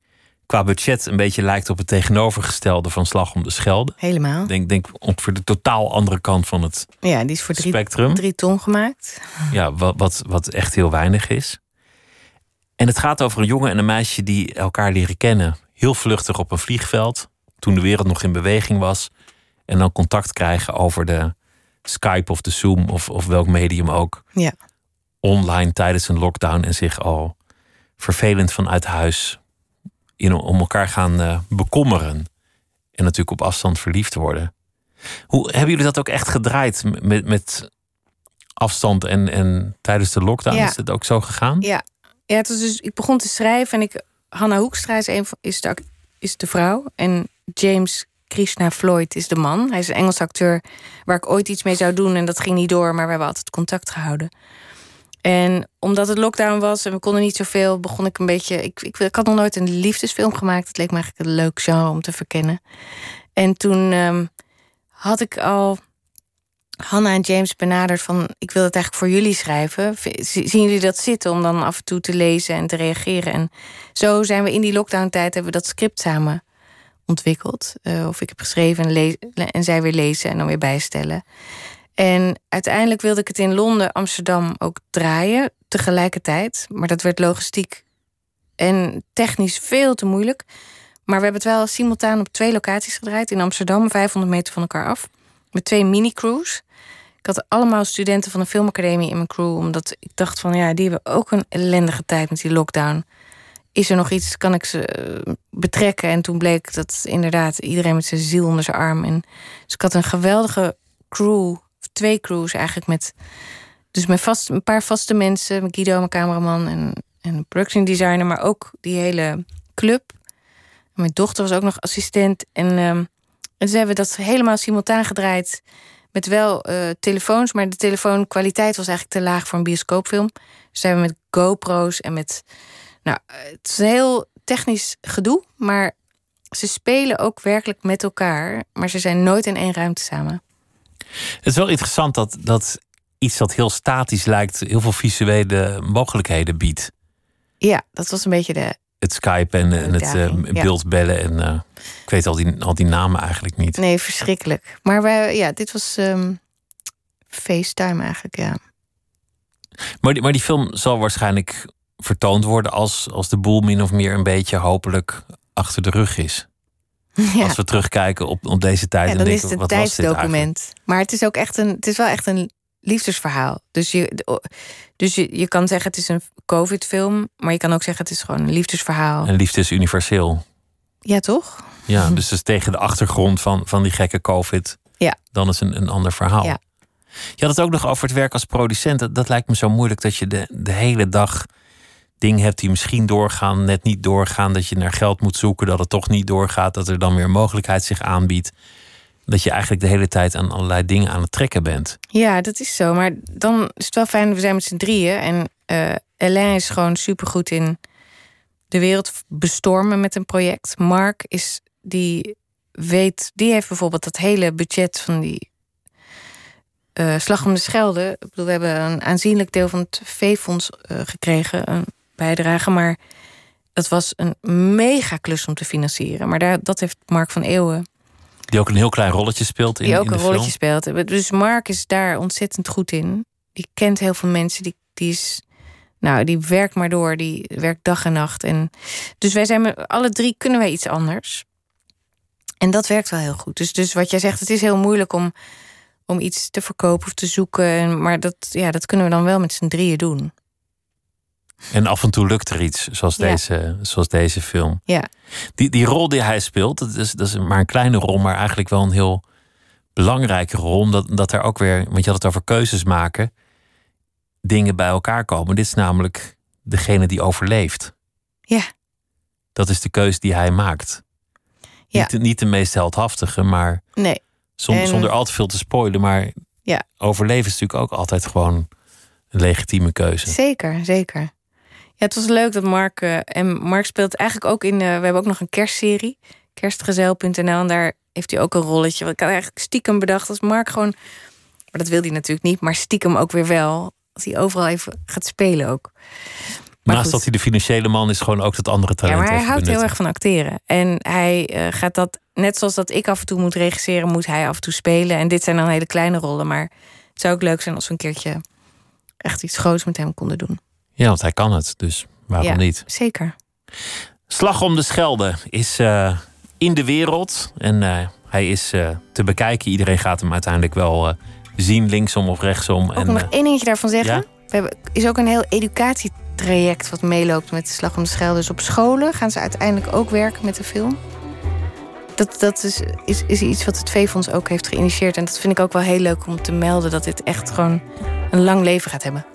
qua budget een beetje lijkt op het tegenovergestelde van Slag om de Schelde.
Helemaal.
Denk, denk ongeveer de totaal andere kant van het
Ja, die is voor drie,
spectrum.
drie ton gemaakt.
Ja, wat, wat, wat echt heel weinig is. En het gaat over een jongen en een meisje die elkaar leren kennen. Heel vluchtig op een vliegveld, toen de wereld nog in beweging was. En dan contact krijgen over de Skype of de Zoom of, of welk medium ook.
Ja.
Online tijdens een lockdown en zich al vervelend vanuit huis in, om elkaar gaan uh, bekommeren. En natuurlijk op afstand verliefd worden. Hoe hebben jullie dat ook echt gedraaid met, met afstand en, en tijdens de lockdown?
Ja.
Is het ook zo gegaan?
Ja, ja het was dus, ik begon te schrijven en ik, Hanna Hoekstra is, een is, de, is de vrouw. En James Krishna Floyd is de man. Hij is een Engelse acteur waar ik ooit iets mee zou doen. En dat ging niet door, maar we hebben altijd contact gehouden. En omdat het lockdown was en we konden niet zoveel, begon ik een beetje. Ik, ik, ik had nog nooit een liefdesfilm gemaakt. Het leek me eigenlijk een leuk genre om te verkennen. En toen ehm, had ik al Hanna en James benaderd van... ik wil het eigenlijk voor jullie schrijven. Zien jullie dat zitten om dan af en toe te lezen en te reageren? En zo zijn we in die lockdown-tijd... hebben we dat script samen ontwikkeld. Uh, of ik heb geschreven en, en zij weer lezen en dan weer bijstellen. En uiteindelijk wilde ik het in Londen, Amsterdam ook draaien tegelijkertijd. Maar dat werd logistiek en technisch veel te moeilijk. Maar we hebben het wel simultaan op twee locaties gedraaid. In Amsterdam, 500 meter van elkaar af. Met twee mini-crews. Ik had allemaal studenten van de filmacademie in mijn crew. Omdat ik dacht van ja, die hebben ook een ellendige tijd met die lockdown. Is er nog iets, kan ik ze eh, betrekken? En toen bleek dat inderdaad iedereen met zijn ziel onder zijn arm. En dus ik had een geweldige crew, twee crews eigenlijk met... Dus met vast, een paar vaste mensen, met Guido, mijn cameraman en, en een production designer, maar ook die hele club. Mijn dochter was ook nog assistent. En, um, en ze hebben dat helemaal simultaan gedraaid. Met wel uh, telefoons, maar de telefoonkwaliteit was eigenlijk te laag voor een bioscoopfilm. Dus hebben we met GoPro's en met. Nou, het is een heel technisch gedoe, maar ze spelen ook werkelijk met elkaar. Maar ze zijn nooit in één ruimte samen.
Het is wel interessant dat, dat iets dat heel statisch lijkt, heel veel visuele mogelijkheden biedt.
Ja, dat was een beetje de
het Skype en, en het uh, beeldbellen. En uh, ik weet al die, al die namen eigenlijk niet.
Nee, verschrikkelijk. Maar wij, ja, dit was um, FaceTime eigenlijk, ja.
Maar die, maar die film zal waarschijnlijk vertoond worden als, als de boel min of meer een beetje hopelijk achter de rug is. Ja. Als we terugkijken op, op deze tijd.
Ja, dan en denken, is het een tijdsdocument. Maar het is ook echt een, het is wel echt een liefdesverhaal. Dus je, dus je, je kan zeggen het is een COVID-film, maar je kan ook zeggen het is gewoon een liefdesverhaal.
En liefde is universeel.
Ja, toch?
Ja, dus is tegen de achtergrond van, van die gekke COVID.
Ja.
Dan is een, een ander verhaal. Ja. Je had het ook nog over het werk als producent. Dat, dat lijkt me zo moeilijk dat je de, de hele dag dingen hebt die misschien doorgaan, net niet doorgaan. Dat je naar geld moet zoeken, dat het toch niet doorgaat. Dat er dan weer een mogelijkheid zich aanbiedt dat je eigenlijk de hele tijd aan allerlei dingen aan het trekken bent.
Ja, dat is zo. Maar dan is het wel fijn, we zijn met z'n drieën. En uh, is gewoon supergoed in de wereld bestormen met een project. Mark is die weet, die heeft bijvoorbeeld dat hele budget van die uh, Slag om de Schelde. Ik bedoel, we hebben een aanzienlijk deel van het veefonds uh, gekregen, een bijdrage. Maar dat was een mega klus om te financieren. Maar daar, dat heeft Mark van Eeuwen
die ook een heel klein rolletje speelt in
Die ook
in
een rolletje speelt. Dus Mark is daar ontzettend goed in. Die kent heel veel mensen. Die, die is. Nou, die werkt maar door. Die werkt dag en nacht. En dus wij zijn met alle drie kunnen wij iets anders. En dat werkt wel heel goed. Dus, dus wat jij zegt, het is heel moeilijk om, om iets te verkopen of te zoeken. Maar dat, ja, dat kunnen we dan wel met z'n drieën doen.
En af en toe lukt er iets, zoals, deze, zoals deze film.
Ja.
Die, die rol die hij speelt, dat is, dat is maar een kleine rol, maar eigenlijk wel een heel belangrijke rol. Omdat dat er ook weer, want je had het over keuzes maken, dingen bij elkaar komen. Dit is namelijk degene die overleeft.
Ja.
Dat is de keuze die hij maakt. Ja. Niet, de, niet de meest heldhaftige, maar
nee.
zonder, zonder al te veel te spoilen. Maar
ja.
overleven is natuurlijk ook altijd gewoon een legitieme keuze.
Zeker, zeker. Ja, het was leuk dat Mark. Uh, en Mark speelt eigenlijk ook in. Uh, we hebben ook nog een kerstserie. Kerstgezel.nl. En daar heeft hij ook een rolletje. Ik had eigenlijk stiekem bedacht als Mark gewoon. Maar dat wil hij natuurlijk niet. Maar stiekem ook weer wel. Als hij overal even gaat spelen ook.
Maar Naast dat hij de financiële man is, gewoon ook dat andere talent.
Ja, maar hij houdt heel erg van acteren. En hij uh, gaat dat, net zoals dat ik af en toe moet regisseren, moet hij af en toe spelen. En dit zijn dan hele kleine rollen. Maar het zou ook leuk zijn als we een keertje echt iets groots met hem konden doen.
Ja, want hij kan het, dus waarom
ja,
niet?
Zeker.
Slag om de Schelde is uh, in de wereld en uh, hij is uh, te bekijken. Iedereen gaat hem uiteindelijk wel zien, linksom of rechtsom.
Ook en, nog één dingetje daarvan zeggen. Ja? We hebben, is ook een heel educatietraject wat meeloopt met de Slag om de Schelde. Dus op scholen gaan ze uiteindelijk ook werken met de film. Dat, dat is, is, is iets wat het V-fonds ook heeft geïnitieerd. En dat vind ik ook wel heel leuk om te melden... dat dit echt gewoon een lang leven gaat hebben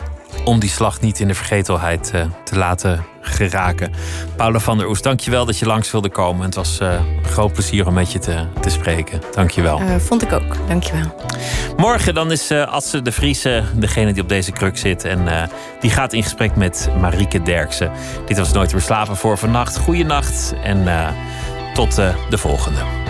om die slag niet in de vergetelheid uh, te laten geraken. Paula van der Oes, dankjewel dat je langs wilde komen. Het was uh, een groot plezier om met je te, te spreken. Dankjewel.
Uh, vond ik ook, dankjewel.
Morgen dan is uh, Atse de Vriese degene die op deze kruk zit. En die gaat in gesprek met Marieke Derksen. Dit was Nooit meer slapen voor vannacht. Goeienacht en tot de volgende.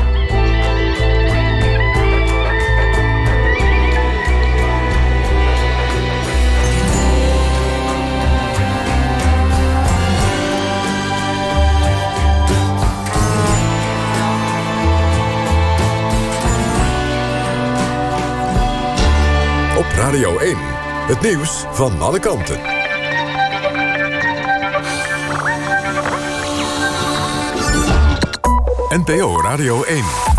Radio 1. Het nieuws van alle kanten. NPO Radio 1.